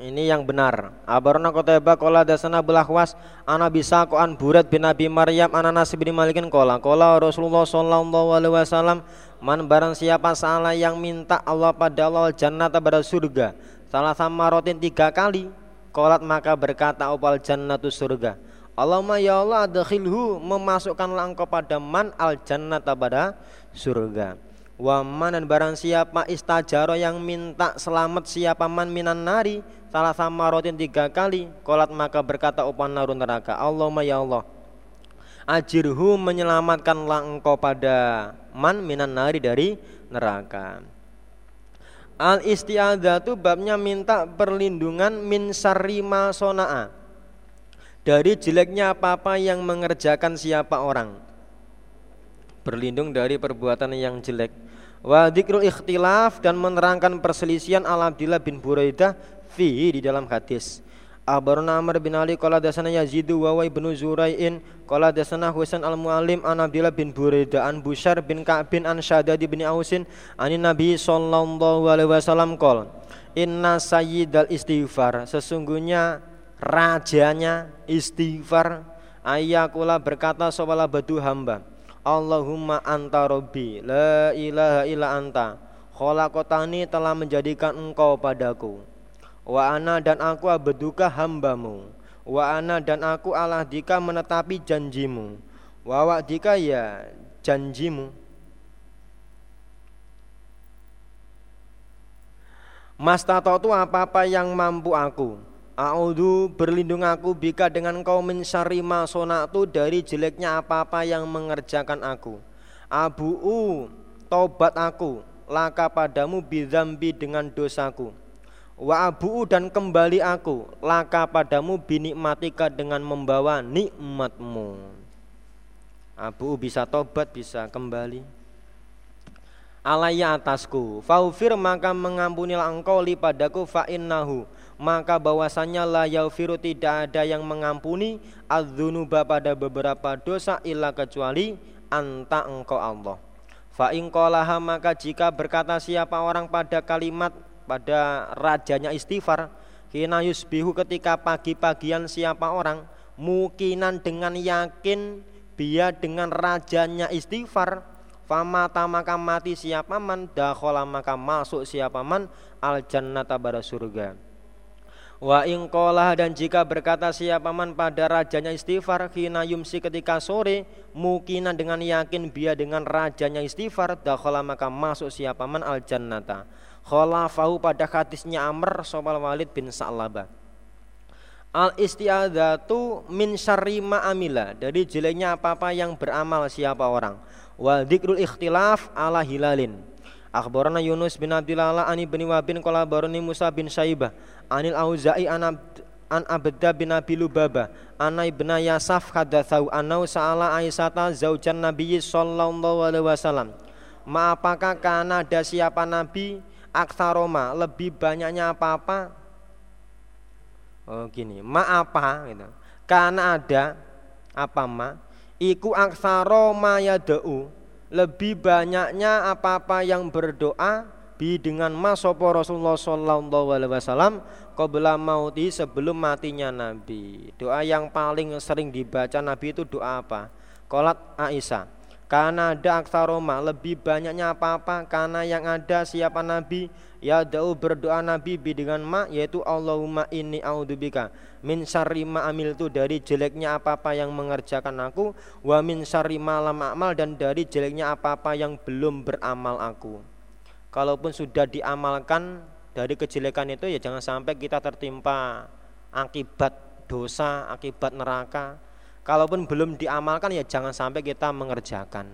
Ini yang benar. Abarna Qutaibah qala dasana Bulahwas ana bisa an Burat bin Abi Maryam ana Anas bin Malikin qala qala Rasulullah sallallahu alaihi wasallam man barang siapa salah yang minta Allah pada Allah jannata pada surga salah sama rotin tiga kali kolat maka berkata opal jannatu surga Allahumma ya Allah adkhilhu memasukkanlah engkau pada man al jannata pada surga Waman dan barang siapa istajaro yang minta selamat siapa man minan nari salah sama rotin tiga kali kolat maka berkata upan narun neraka Allahumma ya Allah ajirhu menyelamatkanlah engkau pada man minan nari dari neraka. Al istiadatu babnya minta perlindungan min sarima sona'a. Dari jeleknya apa-apa yang mengerjakan siapa orang berlindung dari perbuatan yang jelek. Wa dzikrul ikhtilaf dan menerangkan perselisihan al Abdillah bin Buraidah fi di dalam hadis. Abarna Amr bin Ali qala dasana Yazidu wa wa ibnu Zurai'in qala dasana Husain al-Muallim an Abdullah bin Buraidah an Busyar bin Ka'b bin an Shaddad bin Ausin an Nabi sallallahu alaihi wasallam qol Inna sayyidal istighfar. Sesungguhnya rajanya istighfar ayakula berkata sawala badu hamba Allahumma anta rabbi la ilaha illa anta. Khalaqtani telah menjadikan engkau padaku. Wa ana dan aku abduka hambamu. Wa ana dan aku Allah dika menetapi janjimu. Wa dika ya janjimu. Mas tato itu apa-apa yang mampu aku A'udhu berlindung aku bika dengan kau mensari masonatu dari jeleknya apa-apa yang mengerjakan aku. Abu'u tobat aku. Laka padamu bidambi dengan dosaku. Wa abu dan kembali aku. Laka padamu binikmatika dengan membawa nikmatmu. Abu bisa tobat bisa kembali. Alaya atasku, faufir maka mengampunilah engkau li padaku fa innahu maka bahwasanya la yaufiru tidak ada yang mengampuni adzunuba pada beberapa dosa illa kecuali anta engkau Allah. Fa in maka jika berkata siapa orang pada kalimat pada rajanya istighfar Hina yusbihu ketika pagi-pagian siapa orang Mukinan dengan yakin Dia dengan rajanya istighfar Famata maka mati siapa man Dakhola maka masuk siapa man Al jannata pada surga Wa ingkolah dan jika berkata siapa man pada rajanya istighfar Hina yumsi ketika sore Mukinan dengan yakin Dia dengan rajanya istighfar Dakhola maka masuk siapa man al jannata khalafahu pada hadisnya Amr Sobal Walid bin Sa'labah Al istiadatu min syarri amila dari jeleknya apa-apa yang beramal siapa orang. Wa dzikrul ikhtilaf ala hilalin. Akhbarana Yunus bin Abdillah ani bin Wabin qala barani Musa bin Saibah anil Auza'i an an Abda bin Abi Lubaba ana ibna Yasaf hadatsau anau sa'ala Aisyata zaujan Nabi sallallahu alaihi wasallam. Ma apakah karena ada siapa nabi? Aksaroma lebih banyaknya apa-apa? Oh gini ma apa gitu. Karena ada apa ma? Iku aksaroma ya lebih banyaknya apa-apa yang berdoa bi dengan masopo Rasulullah Sallallahu Alaihi Wasallam qabla mauti sebelum matinya Nabi. Doa yang paling sering dibaca Nabi itu doa apa? Kolat Aisyah karena ada aksaroma lebih banyaknya apa-apa. Karena yang ada siapa nabi? Ya da'u berdoa nabi bi dengan ma yaitu Allahumma inni a'udzubika. Min syarri ma amiltu dari jeleknya apa-apa yang mengerjakan aku. Wa min syarri malam amal dan dari jeleknya apa-apa yang belum beramal aku. Kalaupun sudah diamalkan dari kejelekan itu ya jangan sampai kita tertimpa akibat dosa, akibat neraka Kalaupun belum diamalkan ya jangan sampai kita mengerjakan.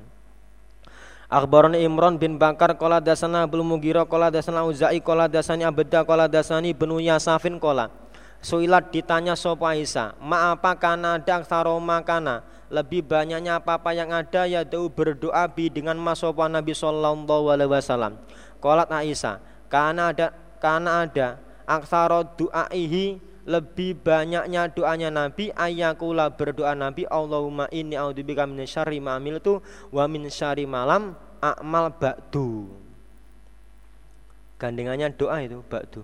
Akhbaran Imran bin Bakar kola dasana belum mugira kola dasana uzai kola dasani abeda kola dasani benu yasafin kola. Suilat ditanya sopa Isa, ma apa kana ada saroma kana lebih banyaknya apa-apa yang ada ya berdoa bi dengan masopa Nabi Sallallahu Alaihi Wasallam. Kolat Aisyah, karena ada karena ada aksaro du'aihi lebih banyaknya doanya Nabi ayakula berdoa Nabi Allahumma inni a'udzubika min syarri ma amiltu wa min syarri malam a'mal ba'du. Gandengannya doa itu ba'du.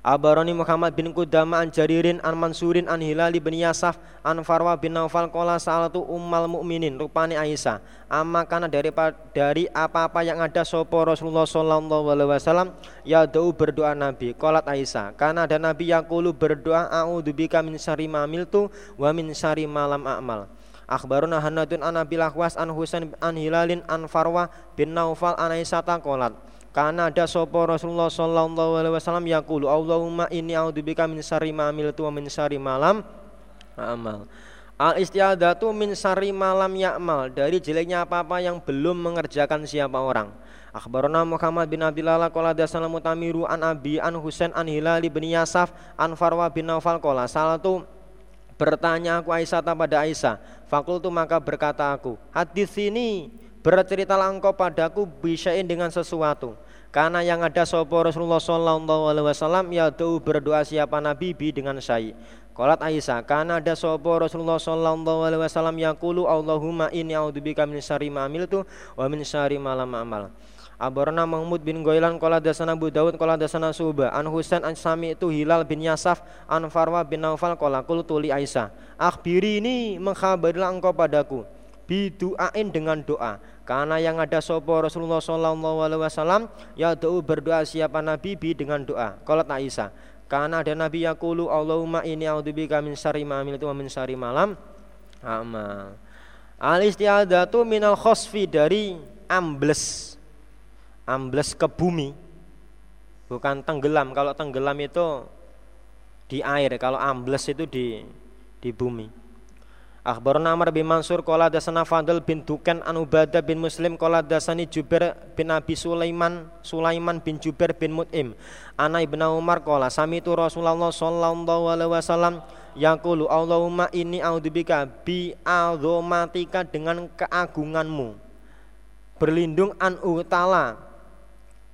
Abaroni Muhammad bin Kudama an Jaririn an Mansurin an Hilali bin Yasaf an Farwa bin Naufal kola salatu ummal mukminin rupani Aisyah. Amma karena dari dari apa-apa yang ada sopo Rasulullah sallallahu alaihi wasallam ya doa berdoa Nabi. Kolat Aisyah karena ada Nabi yakulu berdoa a'udzubika min syarri ma amiltu wa min syarri malam a'mal. Akhbaruna Hanadun an Nabil Ahwas an Husain an Hilalin an Farwa bin Naufal an Aisyah kolat karena ada sopo Rasulullah Sallallahu Alaihi Wasallam yaqulu Allahumma inni a'udzubika min syarri ma amiltu min syarri malam amal. Al istiadatu min syarri malam ya'mal dari jeleknya apa-apa yang belum mengerjakan siapa orang. Akhbarana Muhammad bin Abdillah qala dasana mutamiru an Abi an Husain an Hilal bin Yasaf an Farwa bin Naufal qala salatu Bertanya aku Aisyah pada Aisyah. Fakultu maka berkata aku, hadis ini berceritalah engkau padaku bisain dengan sesuatu. Karena yang ada sopo Rasulullah Sallallahu Alaihi Wasallam ya berdoa siapa Nabi bi dengan syai. Qalat Aisyah, karena ada sopo Rasulullah Sallallahu Alaihi Wasallam kulu Allahumma inni a'udzubika min syarri ma amiltu wa min syarri ma lam amal. Abarna Mahmud bin Goilan Kola dasana Abu Dawud Kola dasana Suba An Husain an Sami itu Hilal bin Yasaf An Farwa bin Naufal Kola Kul tuli Aisyah Akhbiri ini mengkhabarilah engkau padaku Bidu'ain dengan doa. Karena yang ada sopo Rasulullah Sallallahu Alaihi Wasallam Ya doa berdoa siapa Nabi bi dengan doa. Kolat Aisyah Karena ada Nabi yakulu Allahumma ini audubika min syari ma'amil itu min syari malam Amal. Al istiadatu minal khosfi dari ambles. Ambles ke bumi. Bukan tenggelam. Kalau tenggelam itu di air. Kalau ambles itu di di bumi Akhbarna Amr bin Mansur qala dasana Fadl bin Dukan an Ubadah bin Muslim qala dasani Jubair bin Abi Sulaiman Sulaiman bin Jubair bin Mut'im. Ana Ibnu Umar qala samitu Rasulullah sallallahu alaihi wasallam yaqulu Allahumma inni a'udzubika bi azomatika dengan keagunganmu. Berlindung an utala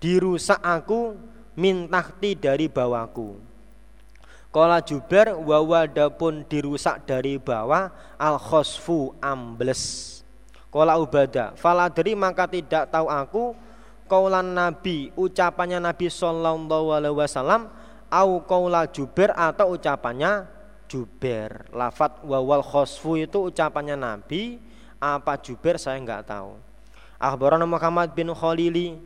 dirusak aku mintahti dari bawahku Kala Jubair wawada pun dirusak dari bawah al khosfu ambles. Kala Ubada faladri maka tidak tahu aku kaulan Nabi ucapannya Nabi Sallallahu Alaihi Wasallam au kaula Jubair atau ucapannya Jubair. Lafat wawal khosfu itu ucapannya Nabi apa Jubair saya nggak tahu. Akhbarana Muhammad bin Khalili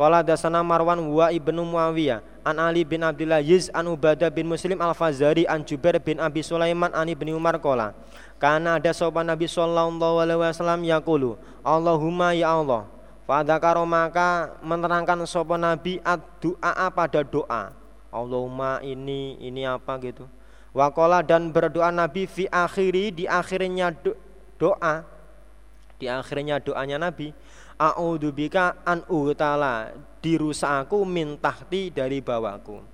Qala dasana Marwan wa ibnu Muawiyah an Ali bin Abdullah Yiz an Ubadah bin Muslim al-Fazari an Jubair bin Abi Sulaiman an Ibnu Umar qala Karena ada sopan Nabi sallallahu alaihi wasallam yaqulu Allahumma ya Allah Fadakaro maka menerangkan sopan Nabi ad-du'a pada doa Allahumma ini ini apa gitu? Wakola dan berdoa Nabi fi akhiri di akhirnya doa di akhirnya doanya Nabi A'udzubika an utala dirusak aku mintahti dari bawahku.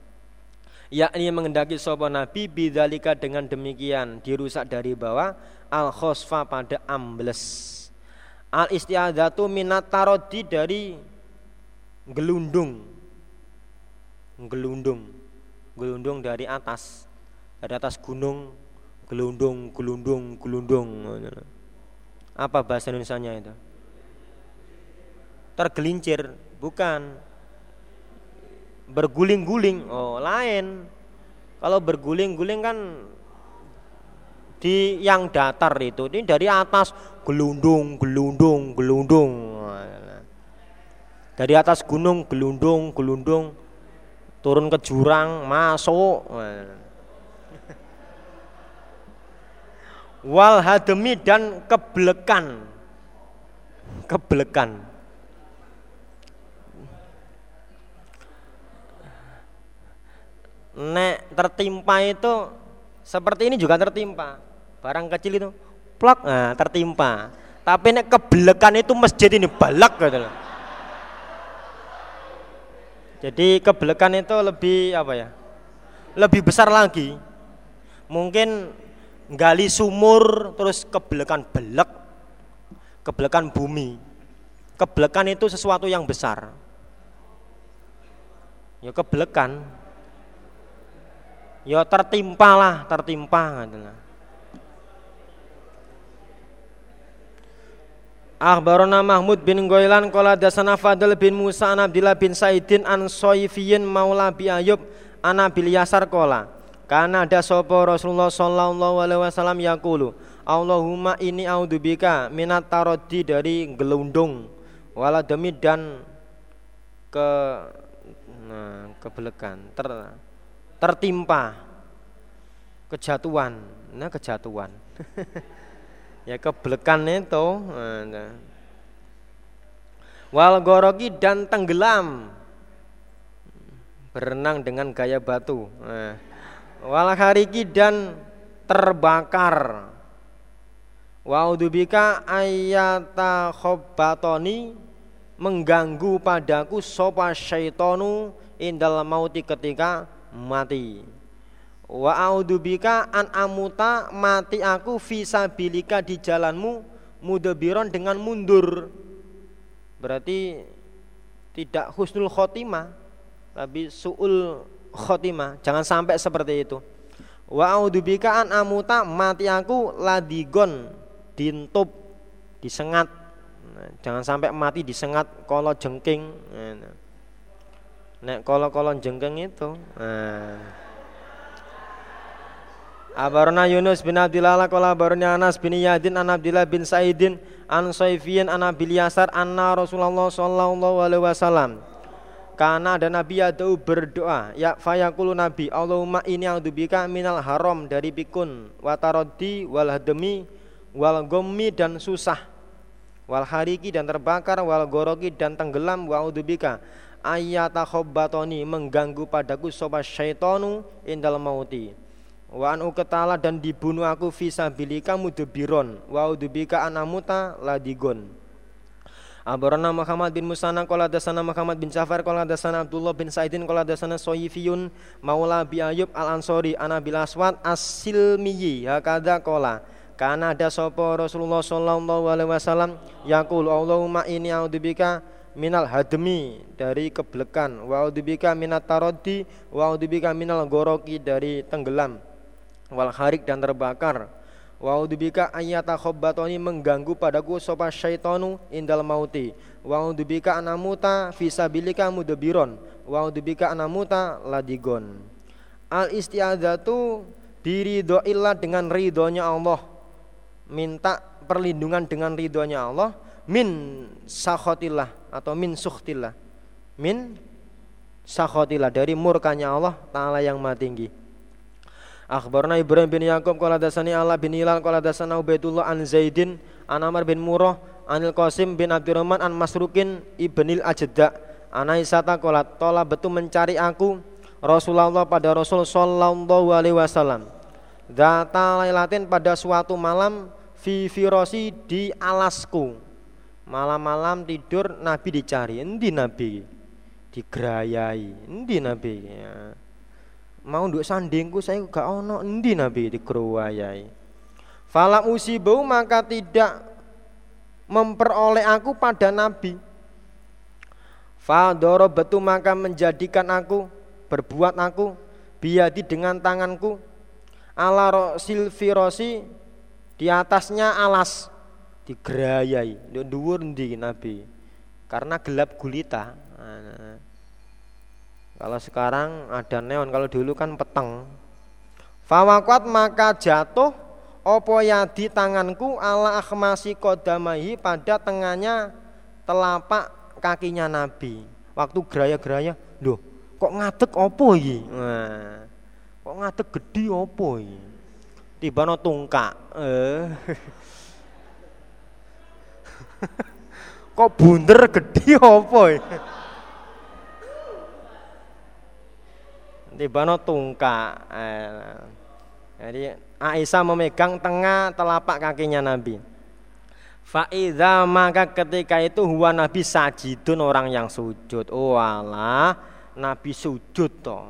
Yakni mengendaki sopo Nabi bidzalika dengan demikian dirusak dari bawah al khosfa pada ambles. Al istiadatu minat tarodi dari gelundung. Gelundung. Gelundung dari atas. Dari atas gunung gelundung, gelundung, gelundung. Apa bahasa Indonesia-nya itu? Tergelincir, bukan berguling-guling. Oh, lain. Kalau berguling-guling kan di yang datar itu ini dari atas gelundung, gelundung, gelundung. Dari atas gunung gelundung, gelundung turun ke jurang, masuk. Wal hademi dan kebelekan. Kebelekan. Nek tertimpa itu seperti ini juga tertimpa. Barang kecil itu plak nah, tertimpa. Tapi nek kebelekan itu masjid ini balak gitu loh. Jadi kebelekan itu lebih apa ya? Lebih besar lagi. Mungkin gali sumur terus kebelekan belek kebelekan bumi. Kebelekan itu sesuatu yang besar. Ya kebelekan ya tertimpa lah tertimpa gitu Akhbarona Mahmud bin Goilan Kola dasana Fadl bin Musa an Abdillah bin Saidin an Soifiyin maula bi Ayub an Abil Yasar Kola karena ada sopo Rasulullah Sallallahu Alaihi Wasallam yakulu Allahumma ini audubika minat tarodi dari gelundung wala demi dan ke nah, kebelekan ter tertimpa kejatuhan nah kejatuhan ya kebelekan itu nah. wal gorogi dan tenggelam berenang dengan gaya batu nah. wal hariki dan terbakar Waudubika ayata khobatoni mengganggu padaku sopa syaitonu indal mauti ketika mati Wa a'udzubika an amuta mati aku visabilika di jalanmu mudabiron dengan mundur. Berarti tidak husnul khotimah tapi suul khotimah. Jangan sampai seperti itu. Wa a'udzubika an amuta mati aku ladigon dintub disengat. Nah, jangan sampai mati disengat kalau jengking. Nek kalau jengking itu. Nah. Abarna Yunus bin Abdillah qala abarna Anas bin Yadin an Abdillah bin Saidin an Saifiyin an Abil Yasar anna Rasulullah sallallahu alaihi wasallam karena ada Nabi Yadau berdoa ya fayaqulu Nabi Allahumma ini a'udzubika minal haram dari pikun watarodi wal hadmi wal gommi dan susah wal hariki dan terbakar wal goroki dan tenggelam wa ayata khobbatoni mengganggu padaku sobat syaitonu indal mauti. Wa an uketala dan dibunuh aku fisabilika mudebiron wa udubika anamuta ladigon. Abarana Muhammad bin Musana qala dasana Muhammad bin Ja'far qala dasana Abdullah bin Saidin qala dasana Soyifiyun Maula bi Ayub Al Ansori ana bil Aswad As-Silmiyi hakada qala karena ada sopo Rasulullah sallallahu alaihi wasallam yaqul Allahumma inni a'udzubika minal hadmi dari keblekan. Wa a'udzubika minat taroddi wa a'udzubika minal goroki dari tenggelam. Wal harik dan terbakar. Wa udubika ayyata khabbatoni mengganggu padaku sopa syaitonu indal mauti. Wa udubika anamuta fisabilika mudabiron. Wa udubika anamuta ladigon. Al istiadzatu illa dengan ridhonya Allah. Minta perlindungan dengan ridhonya Allah. Min sakhotillah atau min sukhtillah. Min sakhotillah dari murkanya Allah Ta'ala yang maha tinggi. Akhbarna Ibrahim bin Yaqub qala dasani Allah bin Hilal qala dasana Ubaidullah an Zaidin an Amr bin Murrah anil Qasim bin Abdurrahman an Masrukin ibnil Ajda an Aisyata qala tola betul mencari aku Rasulullah pada Rasul sallallahu alaihi wasallam. Data lailatin pada suatu malam fi firosi di alasku malam-malam tidur Nabi dicari. Endi Nabi? Digerayai. Endi Nabi? Ya. Mau nduk sandingku saya gak ono. Endi nabi? Dikeruwayai fala usibau maka tidak memperoleh aku pada nabi. Fadoro betu maka menjadikan aku berbuat aku biadi dengan tanganku. Ala rosil firosi di atasnya alas digerayai dhuwur ndi nabi karena gelap gulita nah, kalau sekarang ada neon, kalau dulu kan peteng. Fawakwat maka jatuh opo yadi tanganku ala akhmasi kodamai pada tengahnya telapak kakinya Nabi. Waktu geraya-geraya, loh kok ngadek opo ini? Nah, kok ngadek gede opo ini? Tiba no tungkak. Eh. kok bunder gede opo ini? tibano tungka. Eh, jadi Aisyah memegang tengah telapak kakinya Nabi. Faiza maka ketika itu huwa Nabi sajidun orang yang sujud. Oh Allah, Nabi sujud toh.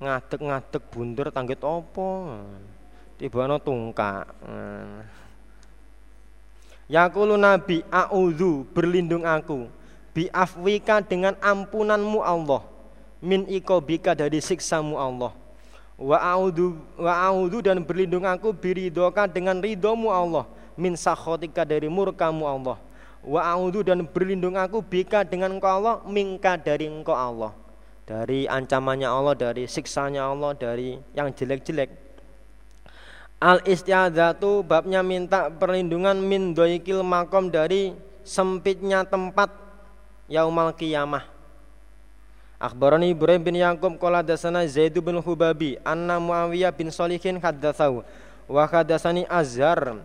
Ngadek-ngadek bunder tanggit opo. Tibano tungka. Yakulu Nabi a'udzu berlindung aku bi afwika dengan ampunanmu Allah min ikobika dari siksamu Allah. Wa a'udhu wa a'udhu dan berlindung aku biridoka dengan ridomu Allah min sakhotika dari murkamu Allah. Wa a'udhu dan berlindung aku bika dengan engkau Allah minka dari engkau Allah. Dari ancamannya Allah dari siksanya Allah dari yang jelek-jelek al istiadzatu babnya minta perlindungan min doikil makom dari sempitnya tempat yaumal kiamah Akhbarani Ibrahim bin Yaqub qala dasana Zaid bin Hubabi anna Muawiyah bin Salihin haddatsau wa hadatsani Azhar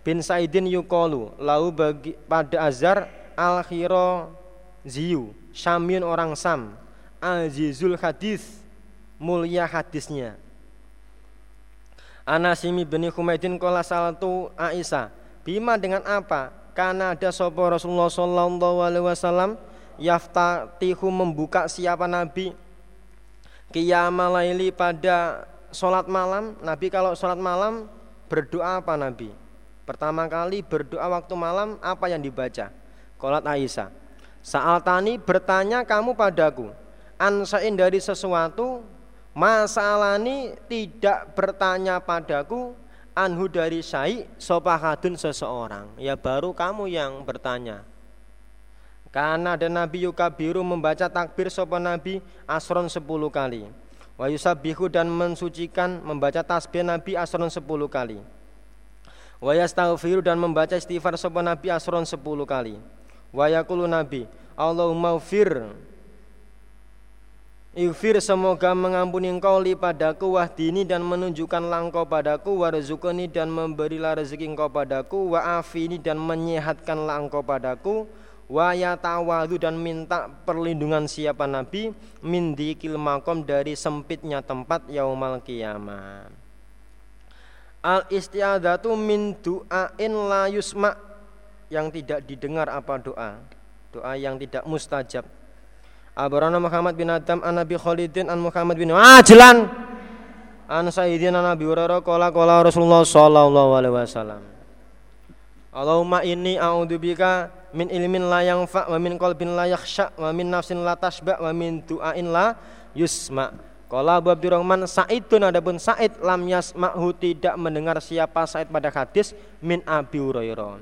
bin Saidin yuqalu lau bagi pada Azhar al khiro ziyu Syamiun orang Sam azizul hadis mulia hadisnya Anasimi bin Humaidin qala salatu Aisyah bima dengan apa? Karena ada sapa Rasulullah sallallahu alaihi wasallam yaftatihu membuka siapa nabi Qiyamalaili pada sholat malam. Nabi kalau sholat malam berdoa apa Nabi? Pertama kali berdoa waktu malam apa yang dibaca? Kolat Aisyah Saal tani bertanya kamu padaku Ansain dari sesuatu Masalani tidak bertanya padaku Anhu dari syai Sopahadun seseorang Ya baru kamu yang bertanya karena ada Nabi Yukabiru membaca takbir sopan Nabi asron sepuluh kali. Wa yusabihu dan mensucikan membaca tasbih Nabi asron sepuluh kali. Wa yastaghfiru dan membaca istighfar sopan Nabi asron sepuluh kali. Wa yakulu Nabi Allahumma ufir Ighfir semoga mengampuni engkau li padaku wahdini dan menunjukkan langkau padaku warzukuni dan memberilah rezeki engkau padaku wa afini dan menyehatkanlah engkau padaku wa yatawadu dan minta perlindungan siapa nabi min dikil makom dari sempitnya tempat yaumal kiamat. Al istiadatu min du'ain la yusma yang tidak didengar apa doa? Doa yang tidak mustajab Abarana Muhammad bin Adam an Nabi Khalidin an Muhammad bin Ajlan an Sayyidina Nabi Hurairah qala qala Rasulullah sallallahu alaihi wasallam Allahumma inni a'udzubika min ilmin la fa wa min qalbin la yakhsha wa min nafsin la tasba wa min du'ain la yusma Qala Abu Abdurrahman Sa'idun adapun Sa'id lam yasma'hu tidak mendengar siapa Sa'id pada hadis min Abi Hurairah.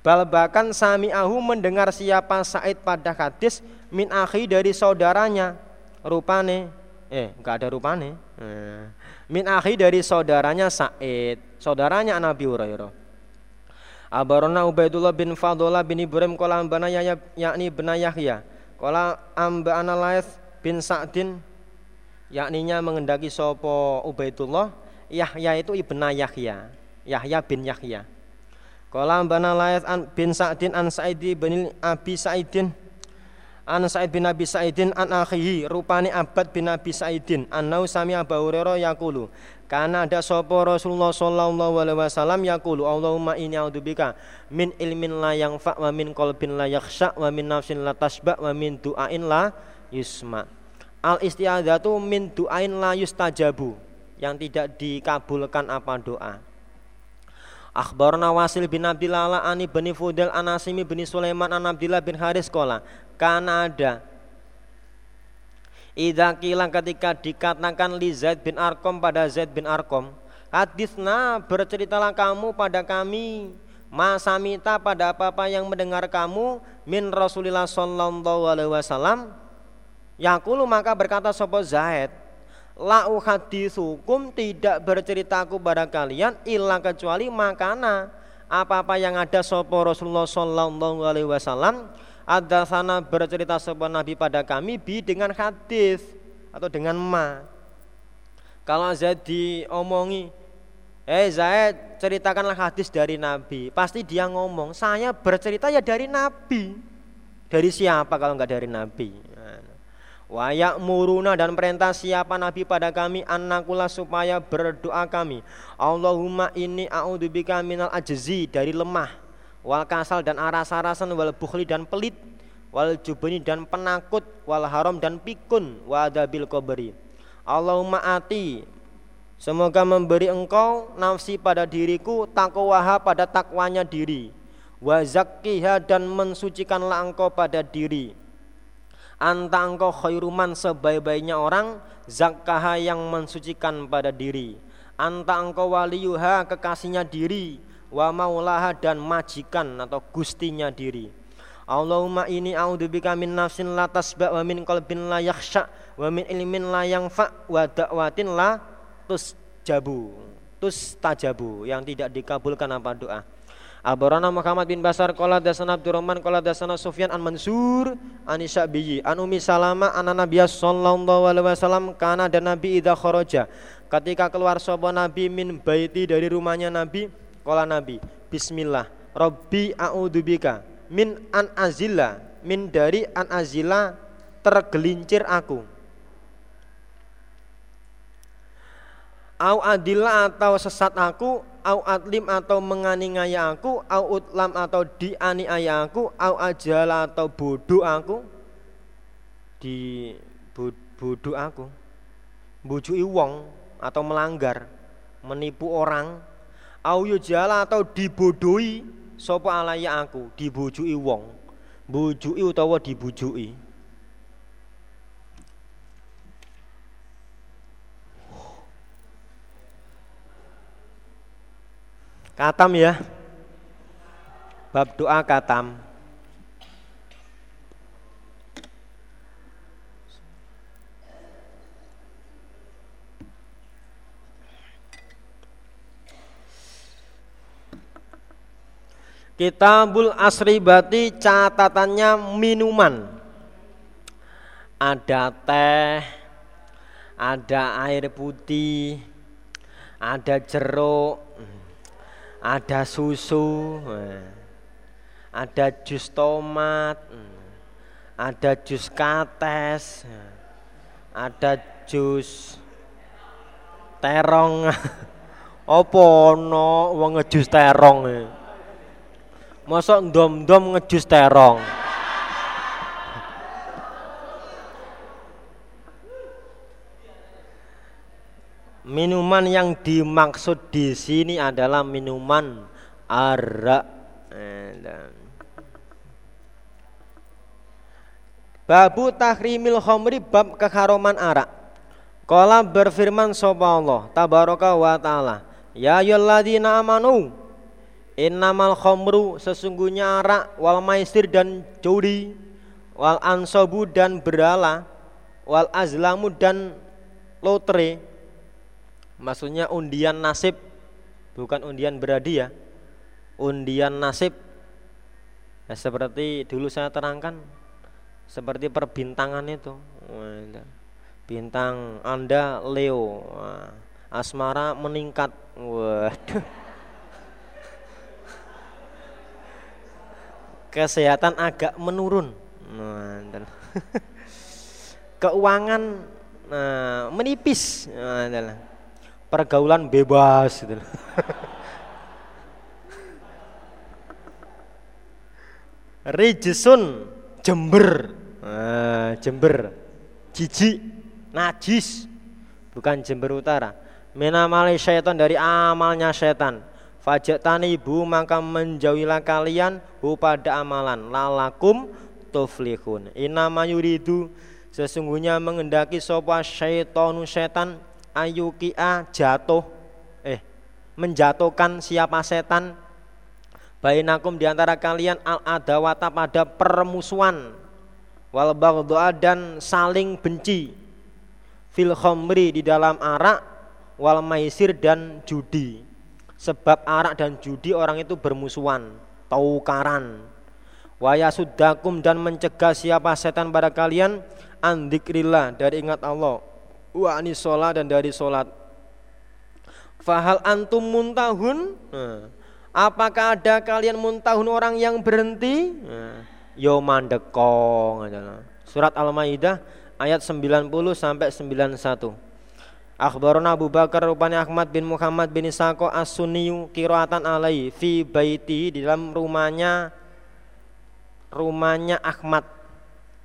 Bal bahkan sami'ahu mendengar siapa Sa'id pada hadis min akhi dari saudaranya rupane eh enggak ada rupane. Eh. Min akhi dari saudaranya Sa'id, saudaranya Nabi Hurairah. Abarona Ubaidullah bin Fadullah bin Ibrahim Kola ambana Yahya yakni bin Yahya Kola amba Laith bin Sa'din yakninya mengendaki sopo Ubaidullah Yahya itu ibna Yahya Yahya bin Yahya Kola ambana Laith bin Sa'din an Sa'idi bin Abi Sa'idin An Sa'id bin Abi Sa'idin an akhihi rupani Abad bin Abi Sa'idin annau sami Abu Hurairah yaqulu karena ada sopo Rasulullah Sallallahu Alaihi Wasallam yaqulu Allahumma inni a'udzubika min ilmin la yang fa wa min qalbin la yakhsha wa min nafsin la tasba wa min du'ain la yusma. Al isti'adzatu min du'ain la yustajabu yang tidak dikabulkan apa doa. Akhbarna Wasil bin Abdillah ani bin Fudel anasimi bin Sulaiman an Abdillah bin Haris kola karena ada Idza kilang ketika dikatakan li Zaid bin Arkom pada Zaid bin Arkom, hadisna berceritalah kamu pada kami. Masa mita pada apa-apa yang mendengar kamu min Rasulillah sallallahu alaihi wasallam. Yakulu maka berkata sopo Zaid La uhadithukum tidak berceritaku pada kalian ilah kecuali makana apa-apa yang ada sopo Rasulullah sallallahu alaihi wasallam ada sana bercerita sebuah Nabi pada kami bi dengan hadis atau dengan ma. Kalau Zaid diomongi, eh Zaid ceritakanlah hadis dari Nabi. Pasti dia ngomong, saya bercerita ya dari Nabi. Dari siapa kalau enggak dari Nabi? Wayak muruna dan perintah siapa Nabi pada kami anakula supaya berdoa kami. Allahumma ini a'udzubika minal ajzi dari lemah wal kasal dan aras-arasan wal bukhli dan pelit wal jubni dan penakut wal haram dan pikun wa adabil qabri. Allahumma ati semoga memberi engkau nafsi pada diriku takwaha pada takwanya diri. Wa zakkiha dan mensucikanlah engkau pada diri. Anta engkau khairuman sebaik-baiknya orang zakkaha yang mensucikan pada diri. Anta engkau waliyuha kekasihnya diri wa maulaha dan majikan atau gustinya diri. Allahumma ini a'udzubika min nafsin la tasba wa min qalbin la yakhsha wa min ilmin la yanfa wa da'watin la tusjabu tustajabu yang tidak dikabulkan apa doa. Abarana Muhammad bin Basar qala dasana Abdurrahman qala dasana Sufyan an Mansur an Isyabiyi an Umi Salama an Nabiy sallallahu alaihi wasallam kana dan Nabi idza kharaja ketika keluar sapa Nabi min baiti dari rumahnya Nabi Kala Nabi, Bismillah, Robbi a'udzubika min an azila, min dari an azila tergelincir aku. Au adila atau sesat aku, au adlim atau menganiaya aku, au utlam atau dianiaya aku, au ajala atau bodoh aku, di bodoh aku. bujui wong atau melanggar, menipu orang, au jala atau dibodohi sapa alaya aku, dibujui wong. Bujui utawa dibujui. Katam ya. Bab doa katam. Kitabul Asribati catatannya minuman. Ada teh, ada air putih, ada jeruk, ada susu, ada jus tomat, ada jus kates, ada jus terong. Apa no wong ngejus terong? Mosok ndom-ndom ngejus terong. Minuman yang dimaksud di sini adalah minuman arak. Babu tahrimil khomri bab keharuman arak. Kala berfirman sapa Allah tabaraka wa taala, ya ayyuhalladzina amanu Innamal khomru sesungguhnya arak wal maisir dan judi wal ansobu dan berala wal azlamu dan lotre. Maksudnya undian nasib bukan undian berhadiah undian nasib. Ya, seperti dulu saya terangkan seperti perbintangan itu. Bintang anda Leo asmara meningkat. Waduh kesehatan agak menurun. Keuangan nah, menipis. Nah, pergaulan bebas gitu. Rijesun Jember. Nah, Jember. Jijik Najis. Bukan Jember Utara. Minamali syaitan dari amalnya syaitan Fajak tani ibu maka menjauhilah kalian hu pada amalan lalakum tuflihun. Inama yuridu sesungguhnya mengendaki sopa syaitonu setan ayukia jatuh eh menjatuhkan siapa setan. Bainakum di antara kalian al adawata pada permusuhan wal bagdoa dan saling benci. Fil khomri di dalam arak wal maisir dan judi Sebab arak dan judi orang itu bermusuhan, taukaran. Waya sudakum dan mencegah siapa setan pada kalian andikrillah dari ingat Allah. Wa anisola dan dari solat. Fahal antum muntahun? Nah, apakah ada kalian muntahun orang yang berhenti? Nah, yo mandekong. Surat Al-Maidah ayat 90 sampai 91. Akhbarana Abu Bakar rupanya Ahmad bin Muhammad bin Isako as-Sunniyu kiraatan alai fi baiti di dalam rumahnya rumahnya Ahmad.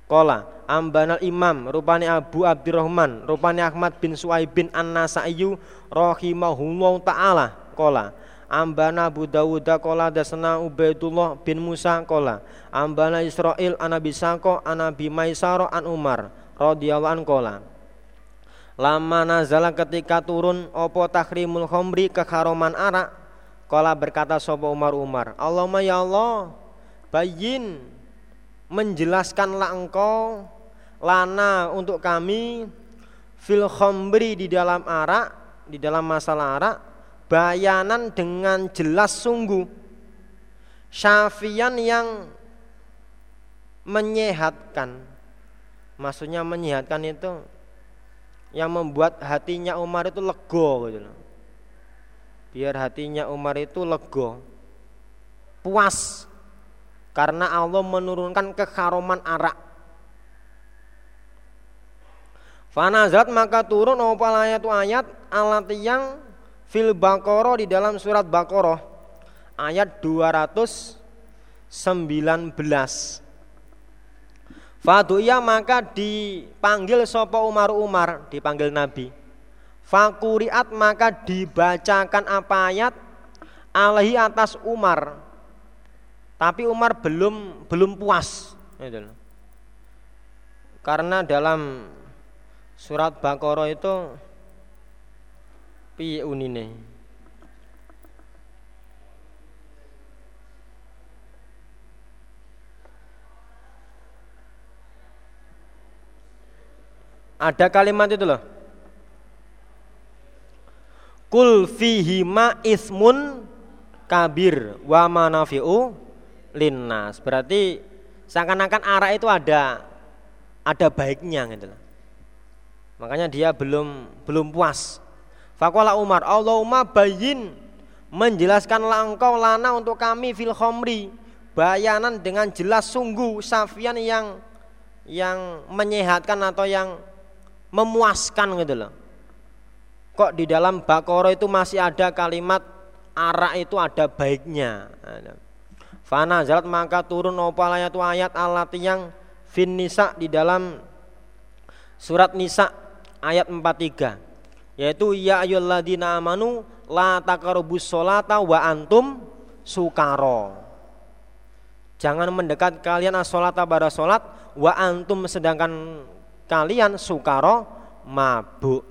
Kola Ambanal Imam rupanya Abu Abdurrahman rupanya Ahmad bin Suaib bin An-Nasaiyu rahimahullah taala. Kola Ambana Abu Dawud kola dasana Ubaidullah bin Musa kola. Ambana Israel anabi Sako anabi Maisaro an Umar radhiyallahu an kola Lama nazala ketika turun opo tahrimul khomri keharuman arak Kala berkata sopo Umar Umar Allahumma ya Allah Bayin Menjelaskanlah engkau Lana untuk kami Fil khomri di dalam arak Di dalam masalah arak Bayanan dengan jelas sungguh. Syafian yang Menyehatkan. Maksudnya menyehatkan itu yang membuat hatinya Umar itu lego gitu loh. Biar hatinya Umar itu lego. Puas karena Allah menurunkan kekaroman arak. Fanazat maka turun opal ayat ayat alat yang fil Baqarah di dalam surat Baqarah ayat 219 Faduya maka dipanggil sopo Umar Umar dipanggil Nabi. Fakuriat maka dibacakan apa ayat? Alaihi atas Umar. Tapi Umar belum belum puas. Gitu karena dalam surat Baqarah itu piye unine Ada kalimat itu loh. Kul fihima ismun kabir wa manafi'u linnas. Berarti seakan-akan arah itu ada ada baiknya gitu loh. Makanya dia belum belum puas. Fakola Umar, Allahumma bayin menjelaskanlah engkau lana untuk kami fil khomri bayanan dengan jelas sungguh safian yang yang menyehatkan atau yang memuaskan gitu loh. Kok di dalam Bakoro itu masih ada kalimat arak itu ada baiknya. Fana zalat maka turun opal ayat ayat alat yang fin nisa di dalam surat nisa ayat 43 yaitu ya ayyuhalladzina amanu la taqrabus sholata wa antum sukaro. Jangan mendekat kalian as-sholata pada sholat wa antum sedangkan kalian sukaro mabuk.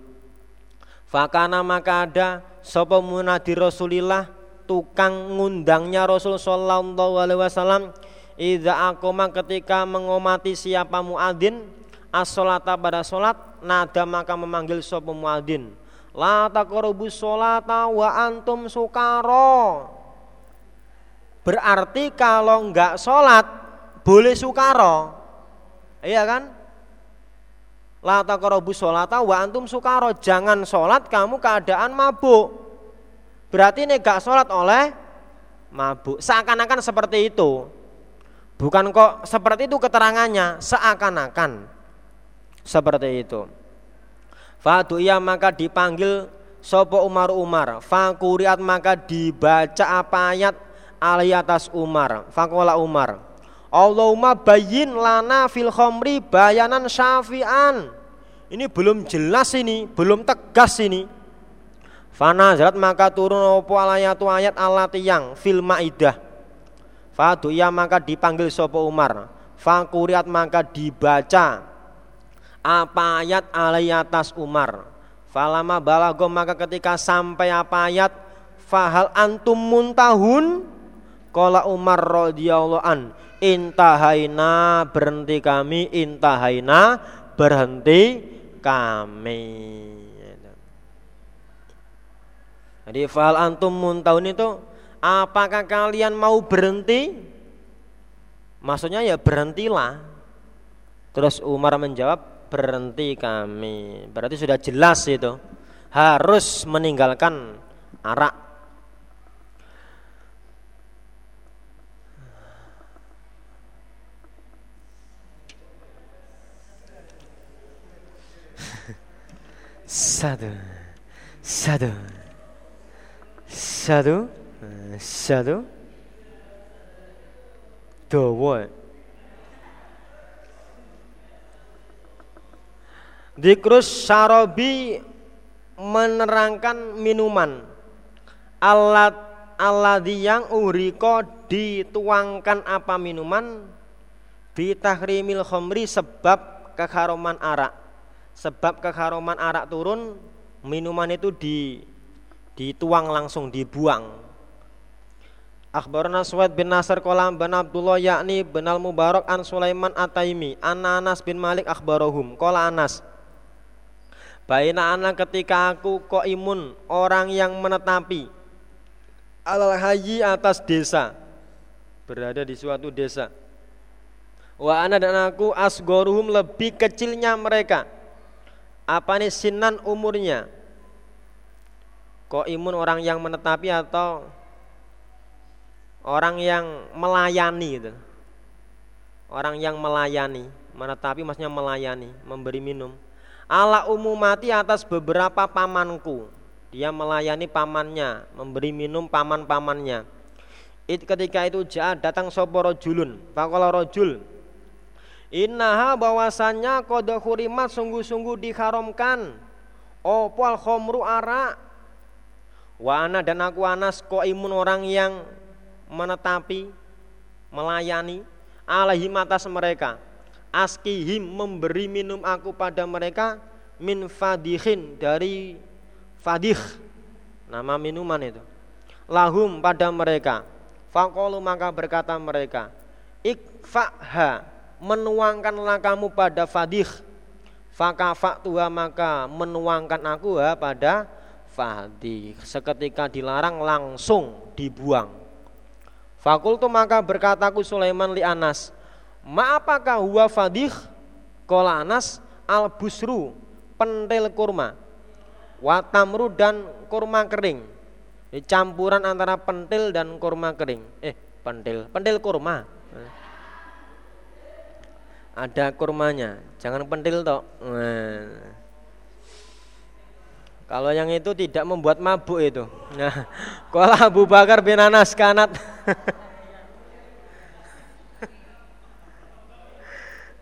Fakana maka ada sapa munadi Rasulillah tukang ngundangnya Rasul sallallahu alaihi wasallam idza akoma ketika mengomati siapa muadzin as-salata pada salat nada maka memanggil sapa muadzin. La taqrabus sholata wa antum sukaro berarti kalau enggak sholat boleh sukaro iya kan La taqrabu sholata wa antum sukaro. Jangan sholat kamu keadaan mabuk. Berarti ini gak sholat oleh mabuk. Seakan-akan seperti itu. Bukan kok seperti itu keterangannya. Seakan-akan seperti itu. Fadu iya maka dipanggil Sopo Umar Umar Fakuriat maka dibaca apa ayat alai atas Umar Fakola Umar Allahumma bayin lana fil khomri bayanan syafi'an. Ini belum jelas ini, belum tegas ini. Fana zarat maka turun opo alayatu ayat alat yang fil maidah. Fadu ya maka dipanggil sopo Umar. Fakuriat maka dibaca apa ayat alayatas Umar. Falama balago maka ketika sampai apa ayat fahal antum muntahun Kola Umar radhiyallahu an intahaina berhenti kami intahaina berhenti kami. Jadi fal antum muntahun itu apakah kalian mau berhenti? Maksudnya ya berhentilah. Terus Umar menjawab berhenti kami. Berarti sudah jelas itu. Harus meninggalkan arak satu satu satu satu dua Dikrus Sarobi menerangkan minuman. Alat alat yang uriko dituangkan apa minuman? Bitahrimil khomri sebab kekaroman arak sebab keharuman arak turun minuman itu di dituang langsung dibuang. Akhbarana Suwaid bin Nasr kolam bin Abdullah yakni bin Al Mubarak an Sulaiman Ataimi an Anas bin Malik akhbarahum kola Anas Baina anak ketika aku kok imun orang yang menetapi alal haji atas desa berada di suatu desa. Wa ana dan aku asgoruhum lebih kecilnya mereka apa nih sinan umurnya? Kok imun orang yang menetapi atau orang yang melayani gitu? Orang yang melayani menetapi maksudnya melayani memberi minum. Ala umumati atas beberapa pamanku. Dia melayani pamannya memberi minum paman-pamannya. It, ketika itu jahat datang sopo julun fakola rojul Innaha bahwasannya kode hurimat sungguh-sungguh diharamkan. Opo al khomru arak Wa ana dan aku Anas ko imun orang yang menetapi melayani alaihim atas mereka. Askihim memberi minum aku pada mereka min fadihin dari fadih nama minuman itu. Lahum pada mereka. Fakolu maka berkata mereka ikfaha menuangkanlah kamu pada fadih. Fakafak tua maka menuangkan aku ha pada fadih. Seketika dilarang langsung dibuang. Fakultu maka berkataku Sulaiman li Anas ma apakah huwa fadih? Kola Anas al busru pentil kurma. Watamru dan kurma kering. Campuran antara pentil dan kurma kering. Eh pentil. Pentil kurma ada kurmanya. Jangan pentil toh. Nah. kalau yang itu tidak membuat mabuk itu. Nah kalau Abu Bakar bin Anas kanat.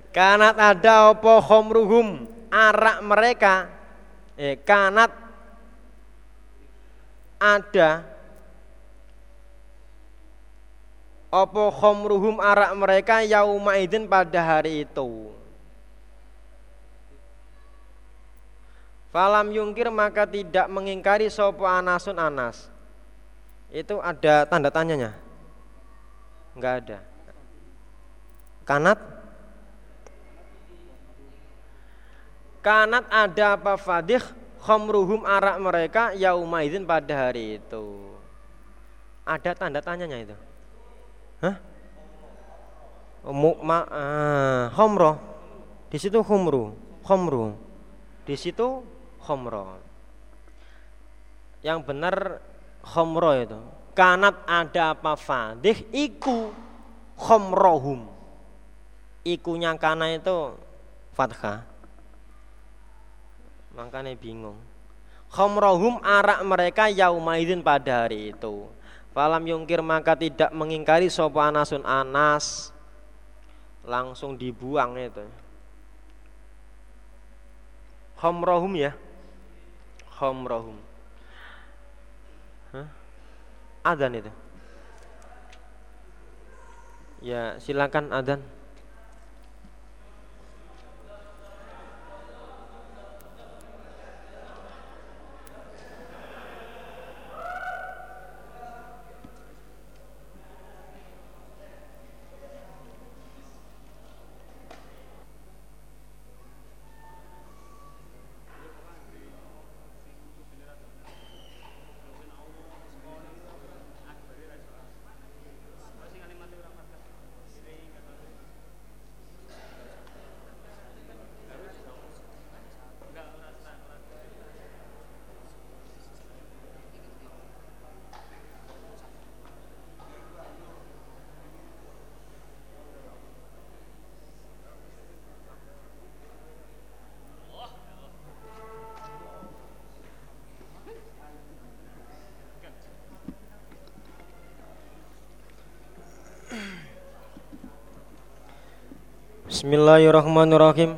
Kanat ada opo khomruhum? Arak mereka. Eh kanat ada Opo khomruhum arak mereka yauma idin pada hari itu? Falam yungkir maka tidak mengingkari sopo anasun anas. Itu ada tanda tanyanya? Enggak ada. Kanat? Kanat ada apa fadih? Khomruhum arak mereka yauma idin pada hari itu. Ada tanda tanyanya itu? Mukma ah, khomro. Di situ khumru, khomru. Di situ khomro. Yang benar khomro itu. Kanat ada apa fadih iku khomrohum. Ikunya kana itu fathah. Makanya bingung. Khomrohum arak mereka yaumaidin pada hari itu Falam yungkir maka tidak mengingkari sopo anasun anas langsung dibuang itu. Homrohum ya. Homrohum. Hah? Adan itu. Ya, silakan adan. Bismillahirrahmanirrahim.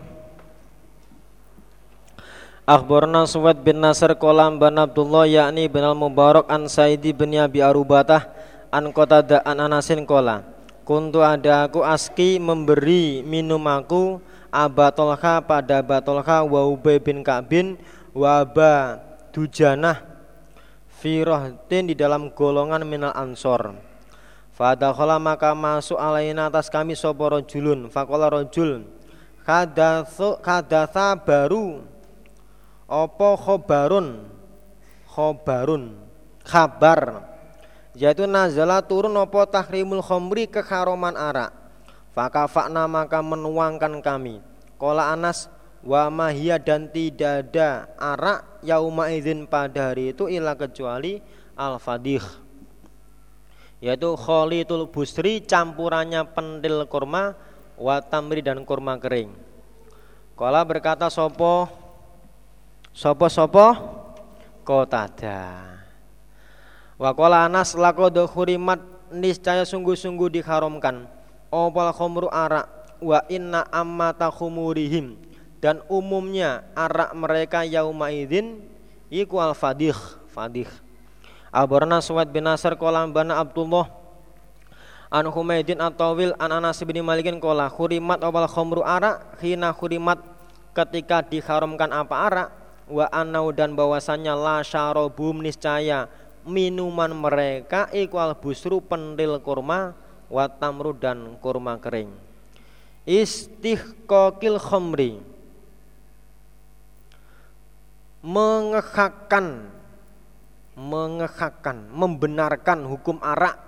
Akhbarna Suwad bin Nasr kolam bin Abdullah yakni bin al-Mubarak an Saidi bin Abi Arubatah an Qatada an Anasin kola. Kuntu ada aku aski memberi minum aku Abatolha pada Batolha wa Ubay bin Ka'bin wa Aba Dujanah Firohtin di dalam golongan minal ansor Fadakhala maka masuk alaina atas kami sapa rajulun. Faqala rajul kadatsa baru. Apa khobarun khobarun kabar yaitu nazala turun apa tahrimul khomri kekharoman arak. Fakafakna maka menuangkan kami. Kola anas wa mahia dan tidak ada arak yauma izin pada hari itu ilah kecuali al fadih yaitu kholitul busri campurannya pendil kurma watamri dan kurma kering. Kala berkata sopo? Sopo sopo? Kotada. Wakola anas lakodo hurimat niscaya sungguh-sungguh diharamkan. Opal khomru arak wa inna ammata khumurihim dan umumnya arak mereka yaumaidin iku al fadih fadih Abarna Suwaid bin Nasr kolam bana Abdullah an Humaidin atawil an Anas bin Malikin kola khurimat awal khomru arak hina khurimat ketika diharamkan apa arak wa anau dan bahwasannya la syarobum niscaya minuman mereka ikwal busru pentil kurma wa tamru dan kurma kering. Istihqaqil khamri mengekakkan mengekakkan membenarkan hukum arak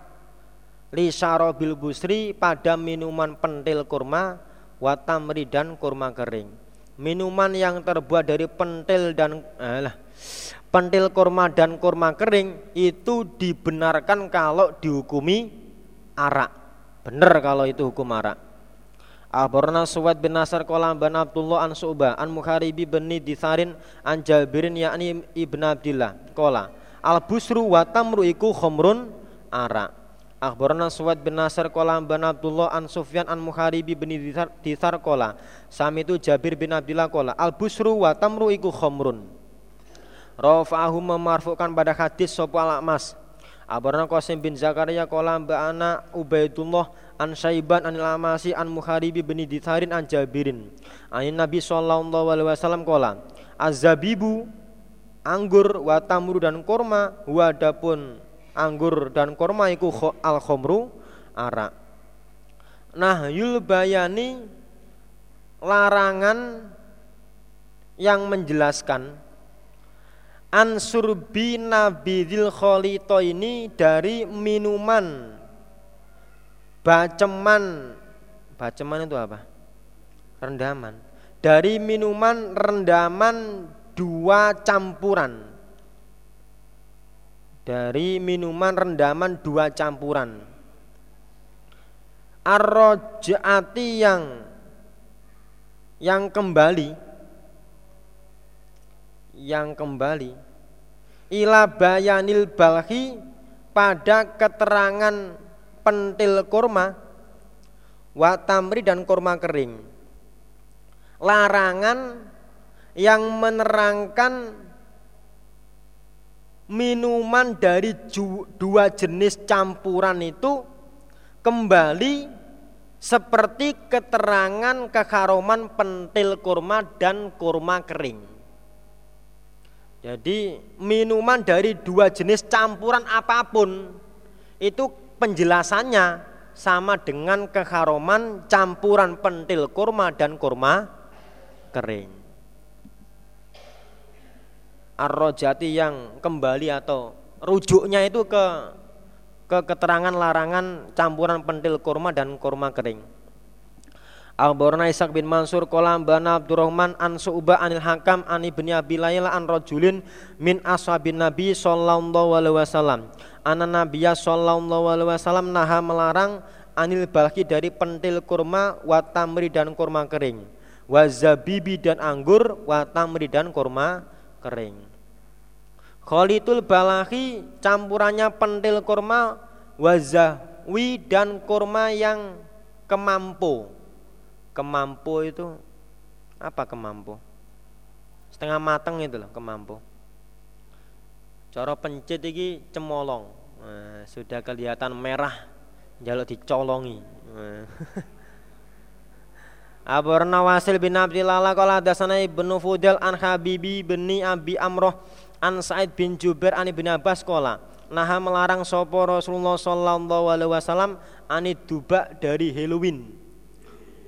li syarabil busri pada minuman pentil kurma wa tamri dan kurma kering minuman yang terbuat dari pentil dan alah, pentil kurma dan kurma kering itu dibenarkan kalau dihukumi arak. Benar kalau itu hukum arak. Abarna Suwad bin Nasar kolam bin Abdullah an Su'bah an Muharibi bin Ditharin an Jabirin yakni Ibn Abdillah kola al busru wa tamru iku khomrun arak. Akhbarana Suwad bin Nasr kola bin Abdullah an Sufyan an Muharibi bin Dithar kola Sami itu Jabir bin Abdillah kola Al busru wa tamru iku khomrun. Rafa'ahu memarfukan pada hadis sopo al mas. Abarana Qasim bin Zakaria kola ana Ubaidullah an Syaiban an Amasi an Muharibi bin Ditharin an Jabirin. An Nabi sallallahu alaihi wasallam kola Azabibu anggur wa tamru dan korma wadapun anggur dan korma iku al khomru arak. Nah yul bayani larangan yang menjelaskan ansur binabidil kholito ini dari minuman baceman. Baceman itu apa? Rendaman. Dari minuman rendaman dua campuran. Dari minuman rendaman dua campuran. Arrojaati yang yang kembali. Yang kembali. Ila bayanil balhi pada keterangan pentil kurma watamri dan kurma kering. Larangan yang menerangkan minuman dari dua jenis campuran itu kembali seperti keterangan keharuman pentil kurma dan kurma kering. Jadi minuman dari dua jenis campuran apa pun itu penjelasannya sama dengan keharuman campuran pentil kurma dan kurma kering arrojati yang kembali atau rujuknya itu ke ke keterangan larangan campuran pentil kurma dan kurma kering. Al-Borna Ishaq bin Mansur kolam bana Abdurrahman an Su'bah anil Hakam an ibni Abi Layla an rajulin min ashabin Nabi sallallahu alaihi wasallam. Ana Nabiya sallallahu alaihi wasallam naha melarang anil balki dari pentil kurma wa tamri dan kurma kering. Wa zabibi dan anggur wa tamri dan kurma kering. Kholitul balahi campurannya pentil kurma wazawi dan kurma yang kemampu. Kemampu itu apa kemampu? Setengah matang itu loh kemampu. Cara pencit ini cemolong. Nah, sudah kelihatan merah jaluk dicolongi. Nah. Abu Nawasil bin Abdillah qala dasana Ibnu Fudel an Habibi bin Abi Amroh an Sa'id bin Jubair an Ibnu Abbas qala naha melarang sopo Rasulullah sallallahu alaihi wasallam ani dubak dari Halloween.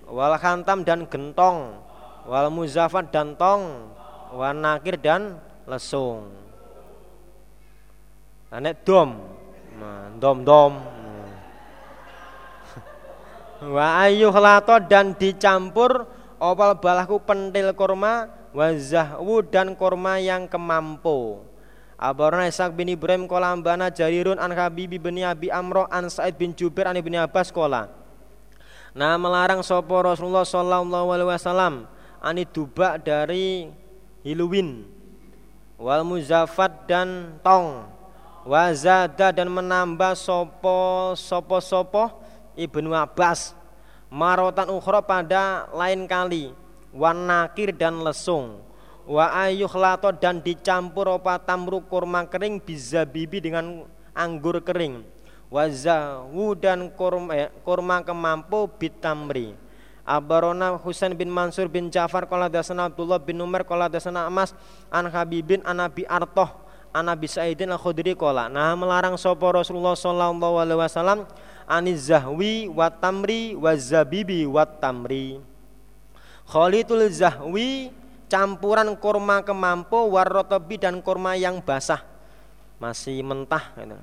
Wal khantam dan gentong wal muzafat dan tong wal nakir dan lesung. Anek dom nah, dom dom wa ayyuhlato dan dicampur opal balahku pentil kurma wazahwu dan kurma yang kemampu. Abarna Ishaq bin Ibrahim kola ambana jarirun an Habibi bin Abi Amro an Sa'id bin Jubair an Ibni Abbas kola. Nah melarang sopo Rasulullah sallallahu alaihi wasallam ani dubak dari hiluwin wal muzafat dan tong. Wazada dan menambah sopo sopo sopo Ibnu Abbas. Marotan ukhra pada lain kali wanakir dan lesung. Wa lato dan dicampur opa tamru kurma kering bizabibi dengan anggur kering. Wazahu dan kurma, eh, kurma kemampu bitamri. Abarona Husain bin Mansur bin Ja'far Kala dasana Abdullah bin Umar Kala dasana Amas An Habibin An Nabi Artoh An Nabi Sa'idin Al Khudri Kala Nah melarang sopo Rasulullah Sallallahu Alaihi Wasallam Aniz zahwi wat tamri wa Khalitul zahwi campuran kurma kemampu warrotobi dan kurma yang basah masih mentah gitu.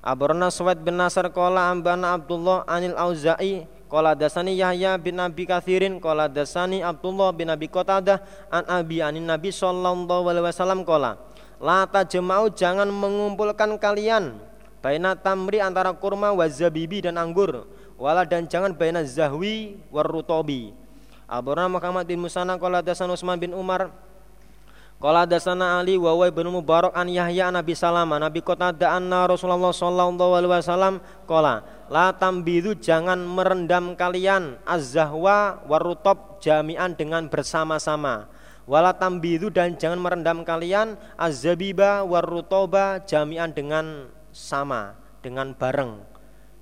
Abarona Suwaid bin Nasr Kola Ambana Abdullah Anil Auza'i Kola dasani Yahya bin Abi Kathirin Kola dasani Abdullah bin Abi Qatadah An Abi Anin Nabi Sallallahu Alaihi Wasallam Kola Lata jemau jangan mengumpulkan kalian Baina tamri antara kurma wazabibi dan anggur Wala dan jangan baina zahwi warutobi Abarona Muhammad bin Musana Kola dasan Usman bin Umar Qala dasana Ali wa wa bin Mubarak an Yahya Nabi Salama Nabi Qatada anna Rasulullah sallallahu alaihi wasallam? Qala la tambidu jangan merendam kalian az-zahwa jami'an dengan bersama-sama. Wala tambidu dan jangan merendam kalian az-zabiba warutoba jami'an dengan sama dengan bareng.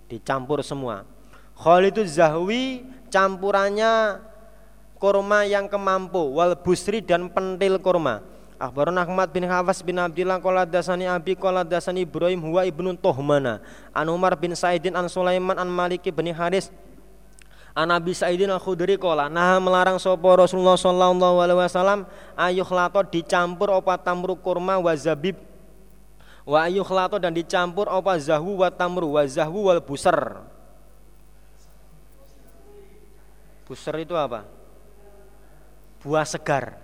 Dicampur semua. Khalidu zahwi campurannya kurma yang kemampu wal busri dan pentil kurma. Akhbarun Ahmad bin Hawas bin Abdillah Qala dasani Abi Qala dasani Ibrahim huwa ibnu Tuhmana. An Umar bin Saidin An Sulaiman An Malik bin Haris. An Abi Saidin Al Khudri Qala Nah melarang sopo Rasulullah Sallallahu Alaihi Wasallam Ayuh lato dicampur opa tamru kurma wa zabib. Wa ayuh lato dan dicampur opa zahu wa tamru wa zahu wal busar. Busar itu apa? Buah segar.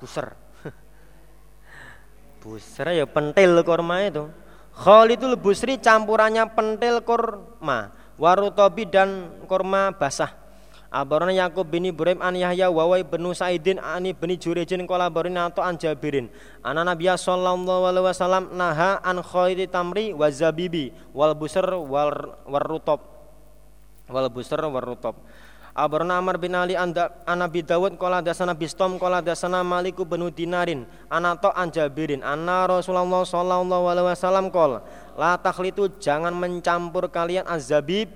Buser. Buser ya pentil kurma itu. Khalidul Busri campurannya pentil kurma warutobi dan kurma basah. Abarana Yakub bin Ibrahim an Yahya wa wa Sa'idin ani bin Jurejin qala barina atau an Jabirin. Ana Nabiya sallallahu alaihi wasallam naha an khairi tamri wa zabibi wal busr wal warutob wal busr warutob Abarna Amr bin Ali anda Anabi Dawud kola dasana bistom kola dasana Maliku benu dinarin anato anjabirin anna Rasulullah Sallallahu Alaihi Wasallam kol. La takhlitu jangan mencampur kalian azabib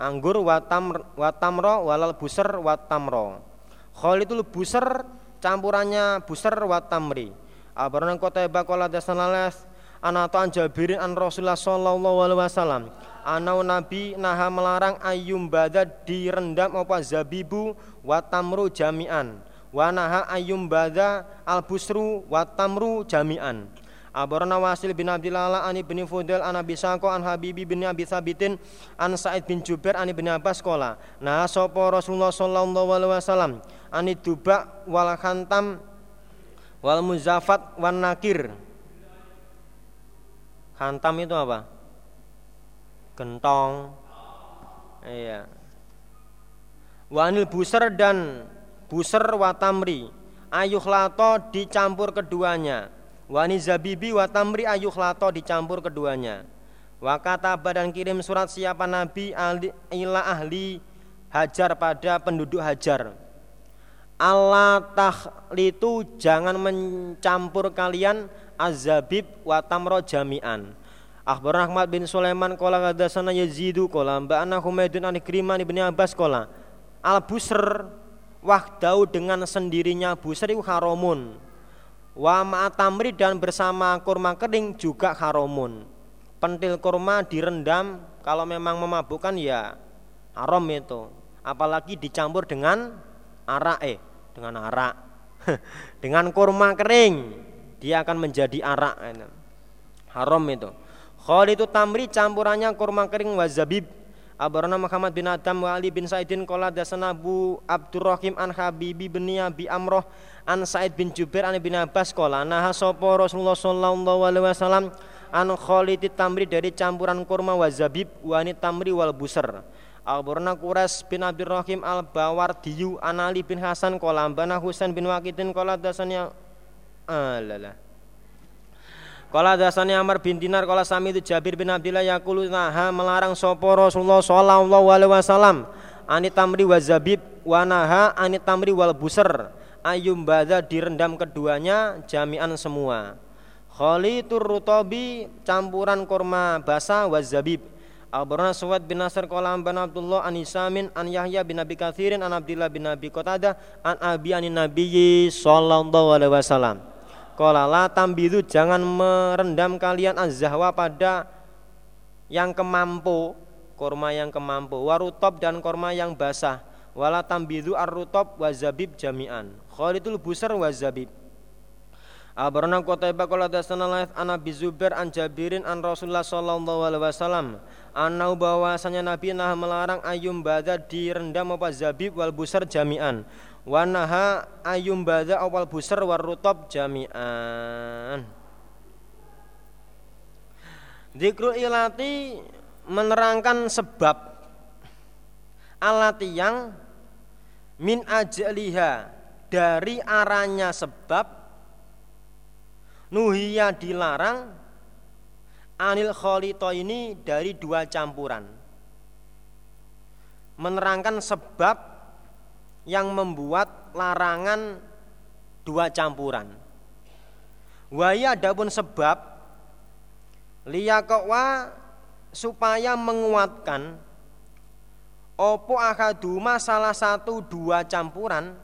anggur watam watamro walal buser watamro. Khalitul buser campurannya buser watamri. Abarna kota kola dasana les anato anjabirin an Rasulullah Sallallahu Alaihi Wasallam anau nabi naha melarang ayum bada direndam apa zabibu watamru jami'an. Wa naha ayum bada al busru watamru jami'an. Abarana Wasil bin Abdillah ani bin Fudel an Abi Sako an Habibi bin Abi Thabitin an Sa'id bin Jubair ani bin Abbas kola nah sopo Rasulullah sallallahu alaihi wasallam ani duba wal khantam wal muzafat wan nakir. Khantam itu apa gentong. Iya. Wanil buser dan buser watamri. Ayuh lato dicampur keduanya. Wani zabibi watamri ayuh lato dicampur keduanya. Wakata badan kirim surat siapa nabi ila ahli hajar pada penduduk hajar. Allah tahlitu jangan mencampur kalian azabib watamro jami'an Akhbar Ahmad bin Sulaiman kola hadasana Yazidu kola mba'ana Humaydun an Ikrimah ibni Abbas kola al busr wahdau dengan sendirinya busr itu haramun. Wa ma'atamri dan bersama kurma kering juga haramun. Pentil kurma direndam kalau memang memabukkan ya haram itu. Apalagi dicampur dengan arak eh dengan arak. Dengan kurma kering dia akan menjadi arak haram itu itu tamri campurannya kurma kering wa zabib. Abarana Muhammad bin Adam wa Ali bin Saidin Kola dasana Abu Abdurrahim an Habibi bin Abi Amroh an Said bin Jubair an bin Abbas Kola Naha sopo Rasulullah sallallahu alaihi wasallam an khaliti tamri dari campuran kurma wa zabib wa tamri wal busar Abarana Quras bin Abdurrahim al Bawardiyu an Ali bin Hasan Kola Bana Husain bin Wakidin Kola dasanya alalah Kala dasani Amr bin Dinar kala sami itu Jabir bin Abdullah yakulu naha melarang sopo Rasulullah sallallahu alaihi wasallam? Ani tamri wa zabib wanaha anit tamri wal busar. Ayum bada direndam keduanya jami'an semua. Khalitur rutobi campuran kurma basah wa zabib. Abarana Suwad bin Nasr qala bin Abdullah an Isamin an Yahya bin Abi Katsirin an Abdullah bin Abi Qatadah an Abi anin Nabi sallallahu alaihi wasallam. Qala la tambidu jangan merendam kalian az-zahwa pada yang kemampu, kurma yang kemampu, warutob dan kurma yang basah. Wala tambidu ar-rutob wa zabib jami'an. Khalidul busar wa zabib. Abarana Qutaibah qala dasana laith an Abi Zubair an Jabirin an Rasulullah sallallahu alaihi wasallam anau bahwasanya Nabi nah melarang ayum bada direndam apa zabib wal busar jami'an wanaha ayum bada awal busar war rutab jami'an Dikru ilati menerangkan sebab alati yang min ajliha dari arahnya sebab Nuhia dilarang anil kholito ini dari dua campuran. Menerangkan sebab yang membuat larangan dua campuran. Waya adapun sebab liyakwa supaya menguatkan opo akaduma salah satu dua campuran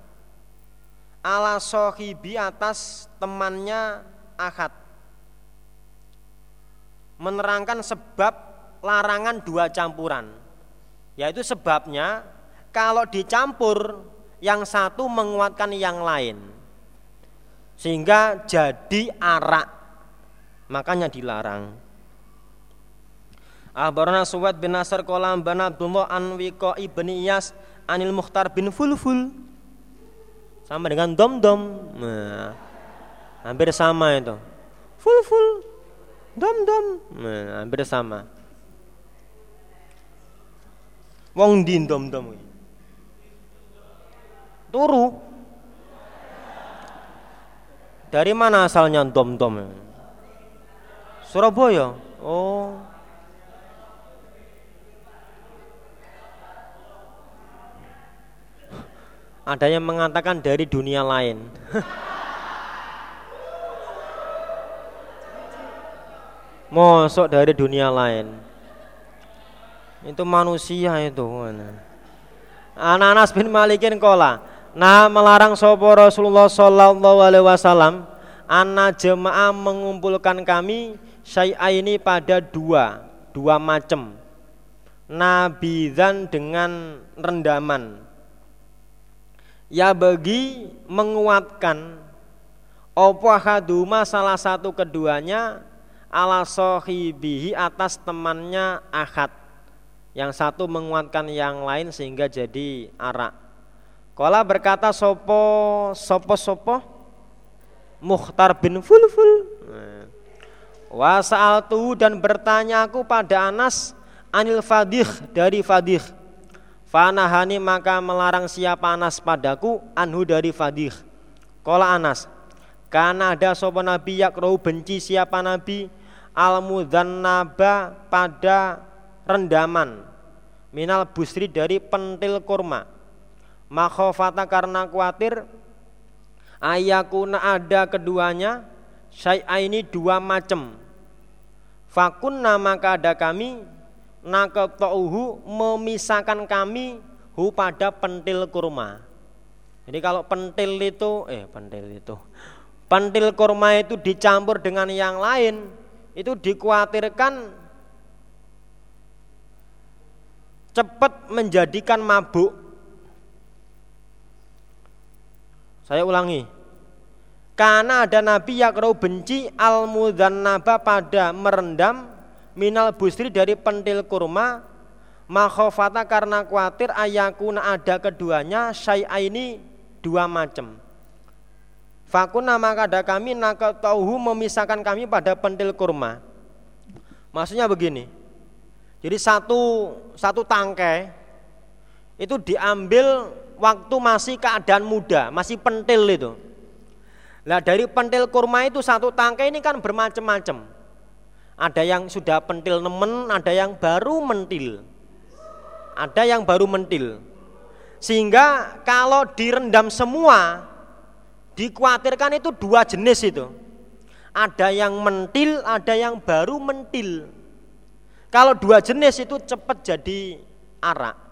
ala sohibi atas temannya akad menerangkan sebab larangan dua campuran yaitu sebabnya kalau dicampur yang satu menguatkan yang lain. Sehingga jadi arak. Makanya dilarang. Ahbarana Suwad bin Nasr kolam bin Abdullah an Wiko ibn Iyas anil Mukhtar bin Fulful. Sama dengan dom dom nah, hampir sama itu. Full full dom dom nah, hampir sama. Wong din dom dom turu dari mana asalnya dom dom Surabaya oh ada yang mengatakan dari dunia lain Mosok dari dunia lain. Itu manusia itu. Anak-anak bin Malikin kola. Nah melarang sopo Rasulullah Sallallahu Alaihi Wasallam anak jemaah mengumpulkan kami syai'a ini pada dua dua macam. Nabidan dengan rendaman. Ya bagi menguatkan opo haduma salah satu keduanya ala sohibihi atas temannya akad yang satu menguatkan yang lain sehingga jadi arak Kola berkata sopo sopo sopo? Mukhtar bin Fulful. Wasal tu dan bertanya aku pada Anas anil fadih dari fadih. Fanahani maka melarang siapa Anas padaku anhu dari fadih. Kola Anas Karena ada sopo nabi yakrohu benci siapa nabi al mudhannaba pada rendaman minal busri dari pentil kurma makhofata karena khawatir ayakuna ada keduanya syai'a ini dua macam fakunna maka ada kami nakatauhu memisahkan kami hu pada pentil kurma. Jadi kalau pentil itu eh pentil itu. Pentil kurma itu dicampur dengan yang lain itu dikhawatirkan cepat menjadikan mabuk. Saya ulangi. Karena ada nabi yang benci al naba pada merendam minal busri dari pentil kurma makhofata karena khawatir ayakuna ada keduanya syai'a ini dua macam Fakuna maka ada kami tauhu memisahkan kami pada pentil kurma. Maksudnya begini. Jadi satu satu tangkai itu diambil waktu masih keadaan muda, masih pentil itu. Nah dari pentil kurma itu satu tangkai ini kan bermacam-macam. Ada yang sudah pentil nemen, ada yang baru mentil. Ada yang baru mentil. Sehingga kalau direndam semua dikhawatirkan itu dua jenis itu. Ada yang mentil, ada yang baru mentil. Kalau dua jenis itu cepat jadi arak.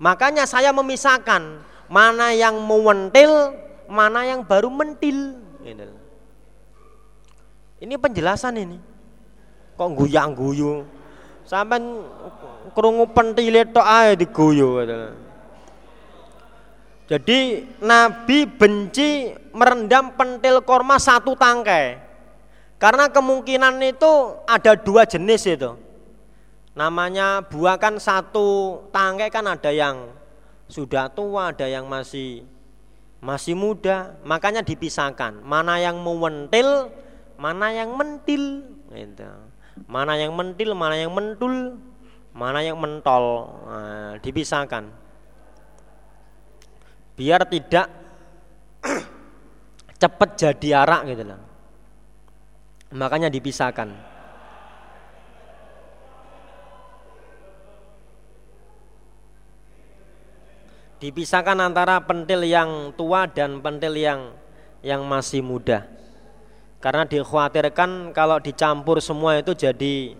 Makanya saya memisahkan mana yang mewentil, mana yang baru mentil. Ini penjelasan ini. Kok guyang guyu? Sampai kerungu pentile tok ae diguyu Jadi Nabi benci merendam pentil korma satu tangkai. Karena kemungkinan itu ada dua jenis itu. Namanya buah kan satu tangkai kan ada yang sudah tua, ada yang masih masih muda, makanya dipisahkan. Mana yang mewentil, mana yang mentil, gitu. Mana yang mentil, mana yang mentul, mana yang mentol, nah, dipisahkan. Biar tidak cepat jadi arak gitu lah. Makanya dipisahkan. Dipisahkan antara pentil yang tua dan pentil yang yang masih muda. Karena dikhawatirkan kalau dicampur semua itu jadi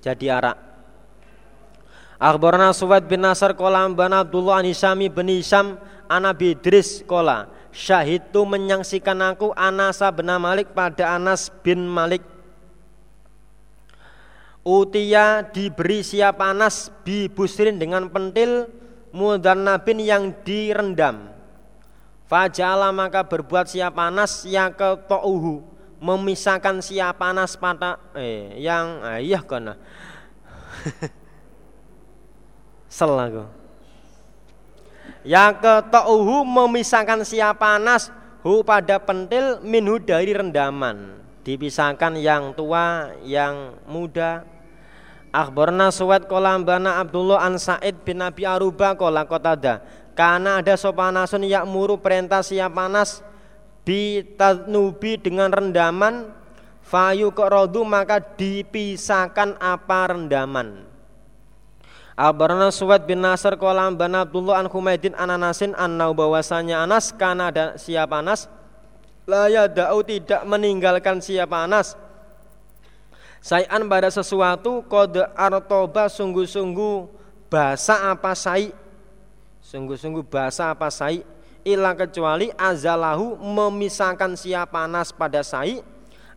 jadi arak. Akhbarana Suwaid bin Nasr kola ambana Abdullah Anisami bin Hisham ana Bidris kola Syahid tu menyaksikan aku Anasa bin Malik pada Anas bin Malik Utia diberi siap Anas bi busrin dengan pentil mudannabin yang direndam. Fajala maka berbuat siap panas yang ketouhu memisahkan siap panas pada eh yang ayah kena yang ketouhu memisahkan siap panas hu pada pentil minhu dari rendaman. Dipisahkan yang tua yang muda Akhbarna Suwad kola bana Abdullah an Sa'id bin Nabi Aruba kola kotada Karena ada sopanasun yakmuru perintah siap panas Bitadnubi dengan rendaman Fayu rodu maka dipisahkan apa rendaman. Akhbarna Suwad bin Nasr kola bana Abdullah an Humaydin an Anasin Anas karena ada siap panas Laya da'u tidak meninggalkan siap panas Sayan pada sesuatu kode artoba sungguh-sungguh bahasa apa sai? Sungguh-sungguh bahasa apa sai? Ilah kecuali azalahu memisahkan siap panas pada sai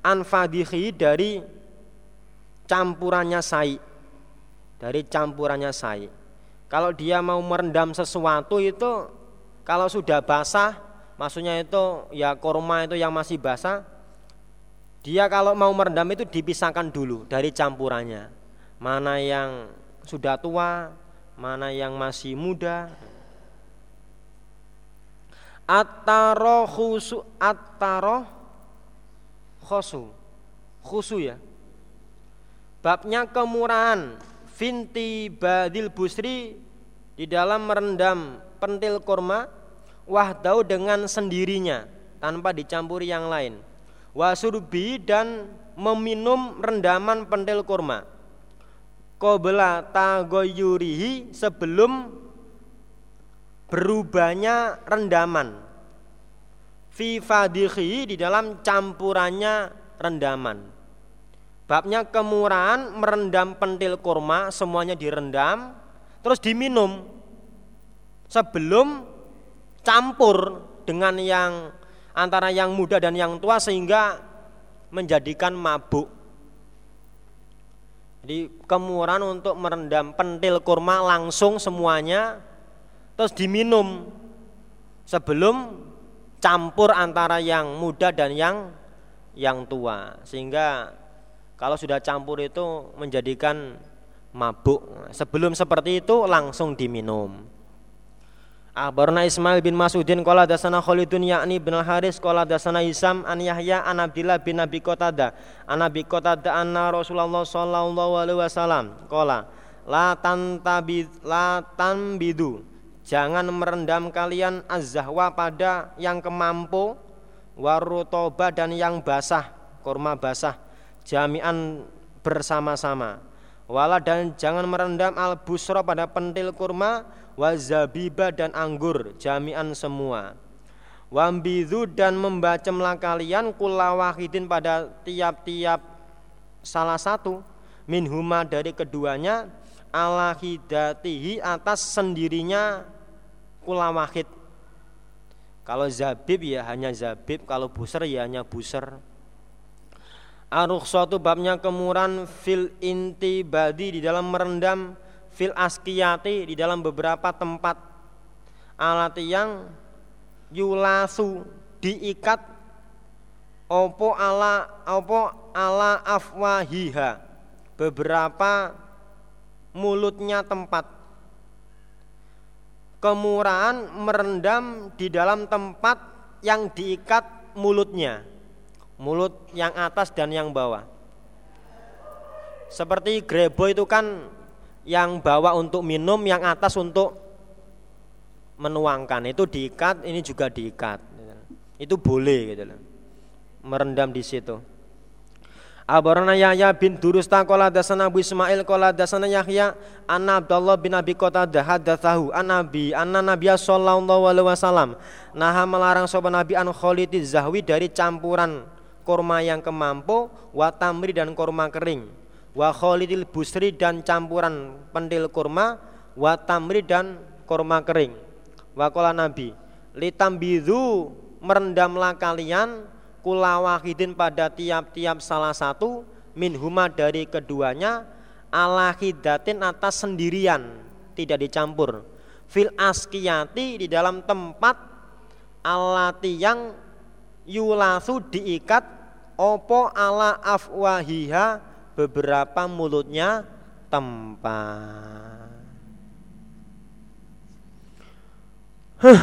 anfadihi dari campurannya sai. Dari campurannya sai. Kalau dia mau merendam sesuatu itu kalau sudah basah maksudnya itu ya korma itu yang masih basah dia kalau mau merendam itu dipisahkan dulu dari campurannya. Mana yang sudah tua, mana yang masih muda. Ataro khusu ataro khosu khusu ya. Babnya kemurahan finti badil busri di dalam merendam pentil kurma wahdau dengan sendirinya tanpa dicampuri yang lain wasurbi dan meminum rendaman pentil kurma. Qobla tagoyurihi sebelum berubahnya rendaman. Fi fadhihi di dalam campurannya rendaman. Babnya kemurahan merendam pentil kurma semuanya direndam terus diminum sebelum campur dengan yang antara yang muda dan yang tua sehingga menjadikan mabuk. Jadi kemurahan untuk merendam pentil kurma langsung semuanya terus diminum sebelum campur antara yang muda dan yang yang tua sehingga kalau sudah campur itu menjadikan mabuk. Sebelum seperti itu langsung diminum. Akhbarna Ismail bin Masudin qala dasana Khalidun yakni bin Haris qala dasana Isam an Yahya an Abdillah bin Abi Qatada. An Abi Qatada anna Rasulullah sallallahu alaihi wasallam. Qala la tantabid la tanbidu. Jangan merendam kalian azahwa pada yang kemampu warutoba dan yang basah kurma basah jami'an bersama-sama. Wala dan jangan merendam al busro pada pentil kurma wazabiba dan anggur jami'an semua. Wambidu dan membacemlah kalian kulawahidin pada tiap-tiap salah satu. Minhuma dari keduanya ala hidatihi atas sendirinya kulawahid. Kalau zabib ya hanya zabib, kalau buser ya hanya buser. Aruh suatu babnya kemuran fil inti badi di dalam merendam fil askiyati di dalam beberapa tempat. Alat yang yulasu diikat opo ala opo ala afwahiha beberapa mulutnya tempat. Kemurahan merendam di dalam tempat yang diikat mulutnya mulut yang atas dan yang bawah. Seperti grebo itu kan yang bawah untuk minum yang atas untuk menuangkan. Itu diikat ini juga diikat. Itu boleh gitu loh. Merendam di situ. Abarana Yahya bin Durusta qala dasana Abu Ismail qala dasana Yahya anna Abdullah bin Abi Qatadah hadatsahu an Nabi anna Nabiy sallallahu alaihi wasallam. Naha melarang sapa Nabi an khalidiz zahwi dari campuran kurma yang kemampu wa tamri dan kurma kering wa khalidil busri dan campuran pentil kurma wa tamri dan kurma kering. Wa qala Nabi litambidu merendamlah kalian kula wahidin pada tiap-tiap salah satu minhuma dari keduanya ala hidatin atas sendirian tidak dicampur. Fil askiyati di dalam tempat alati yang yulasu diikat opo ala afwahiha beberapa mulutnya tempat huh.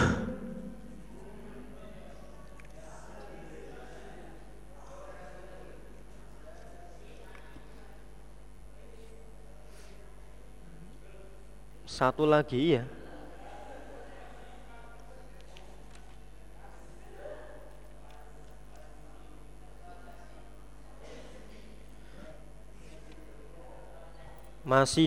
Satu lagi ya. Masih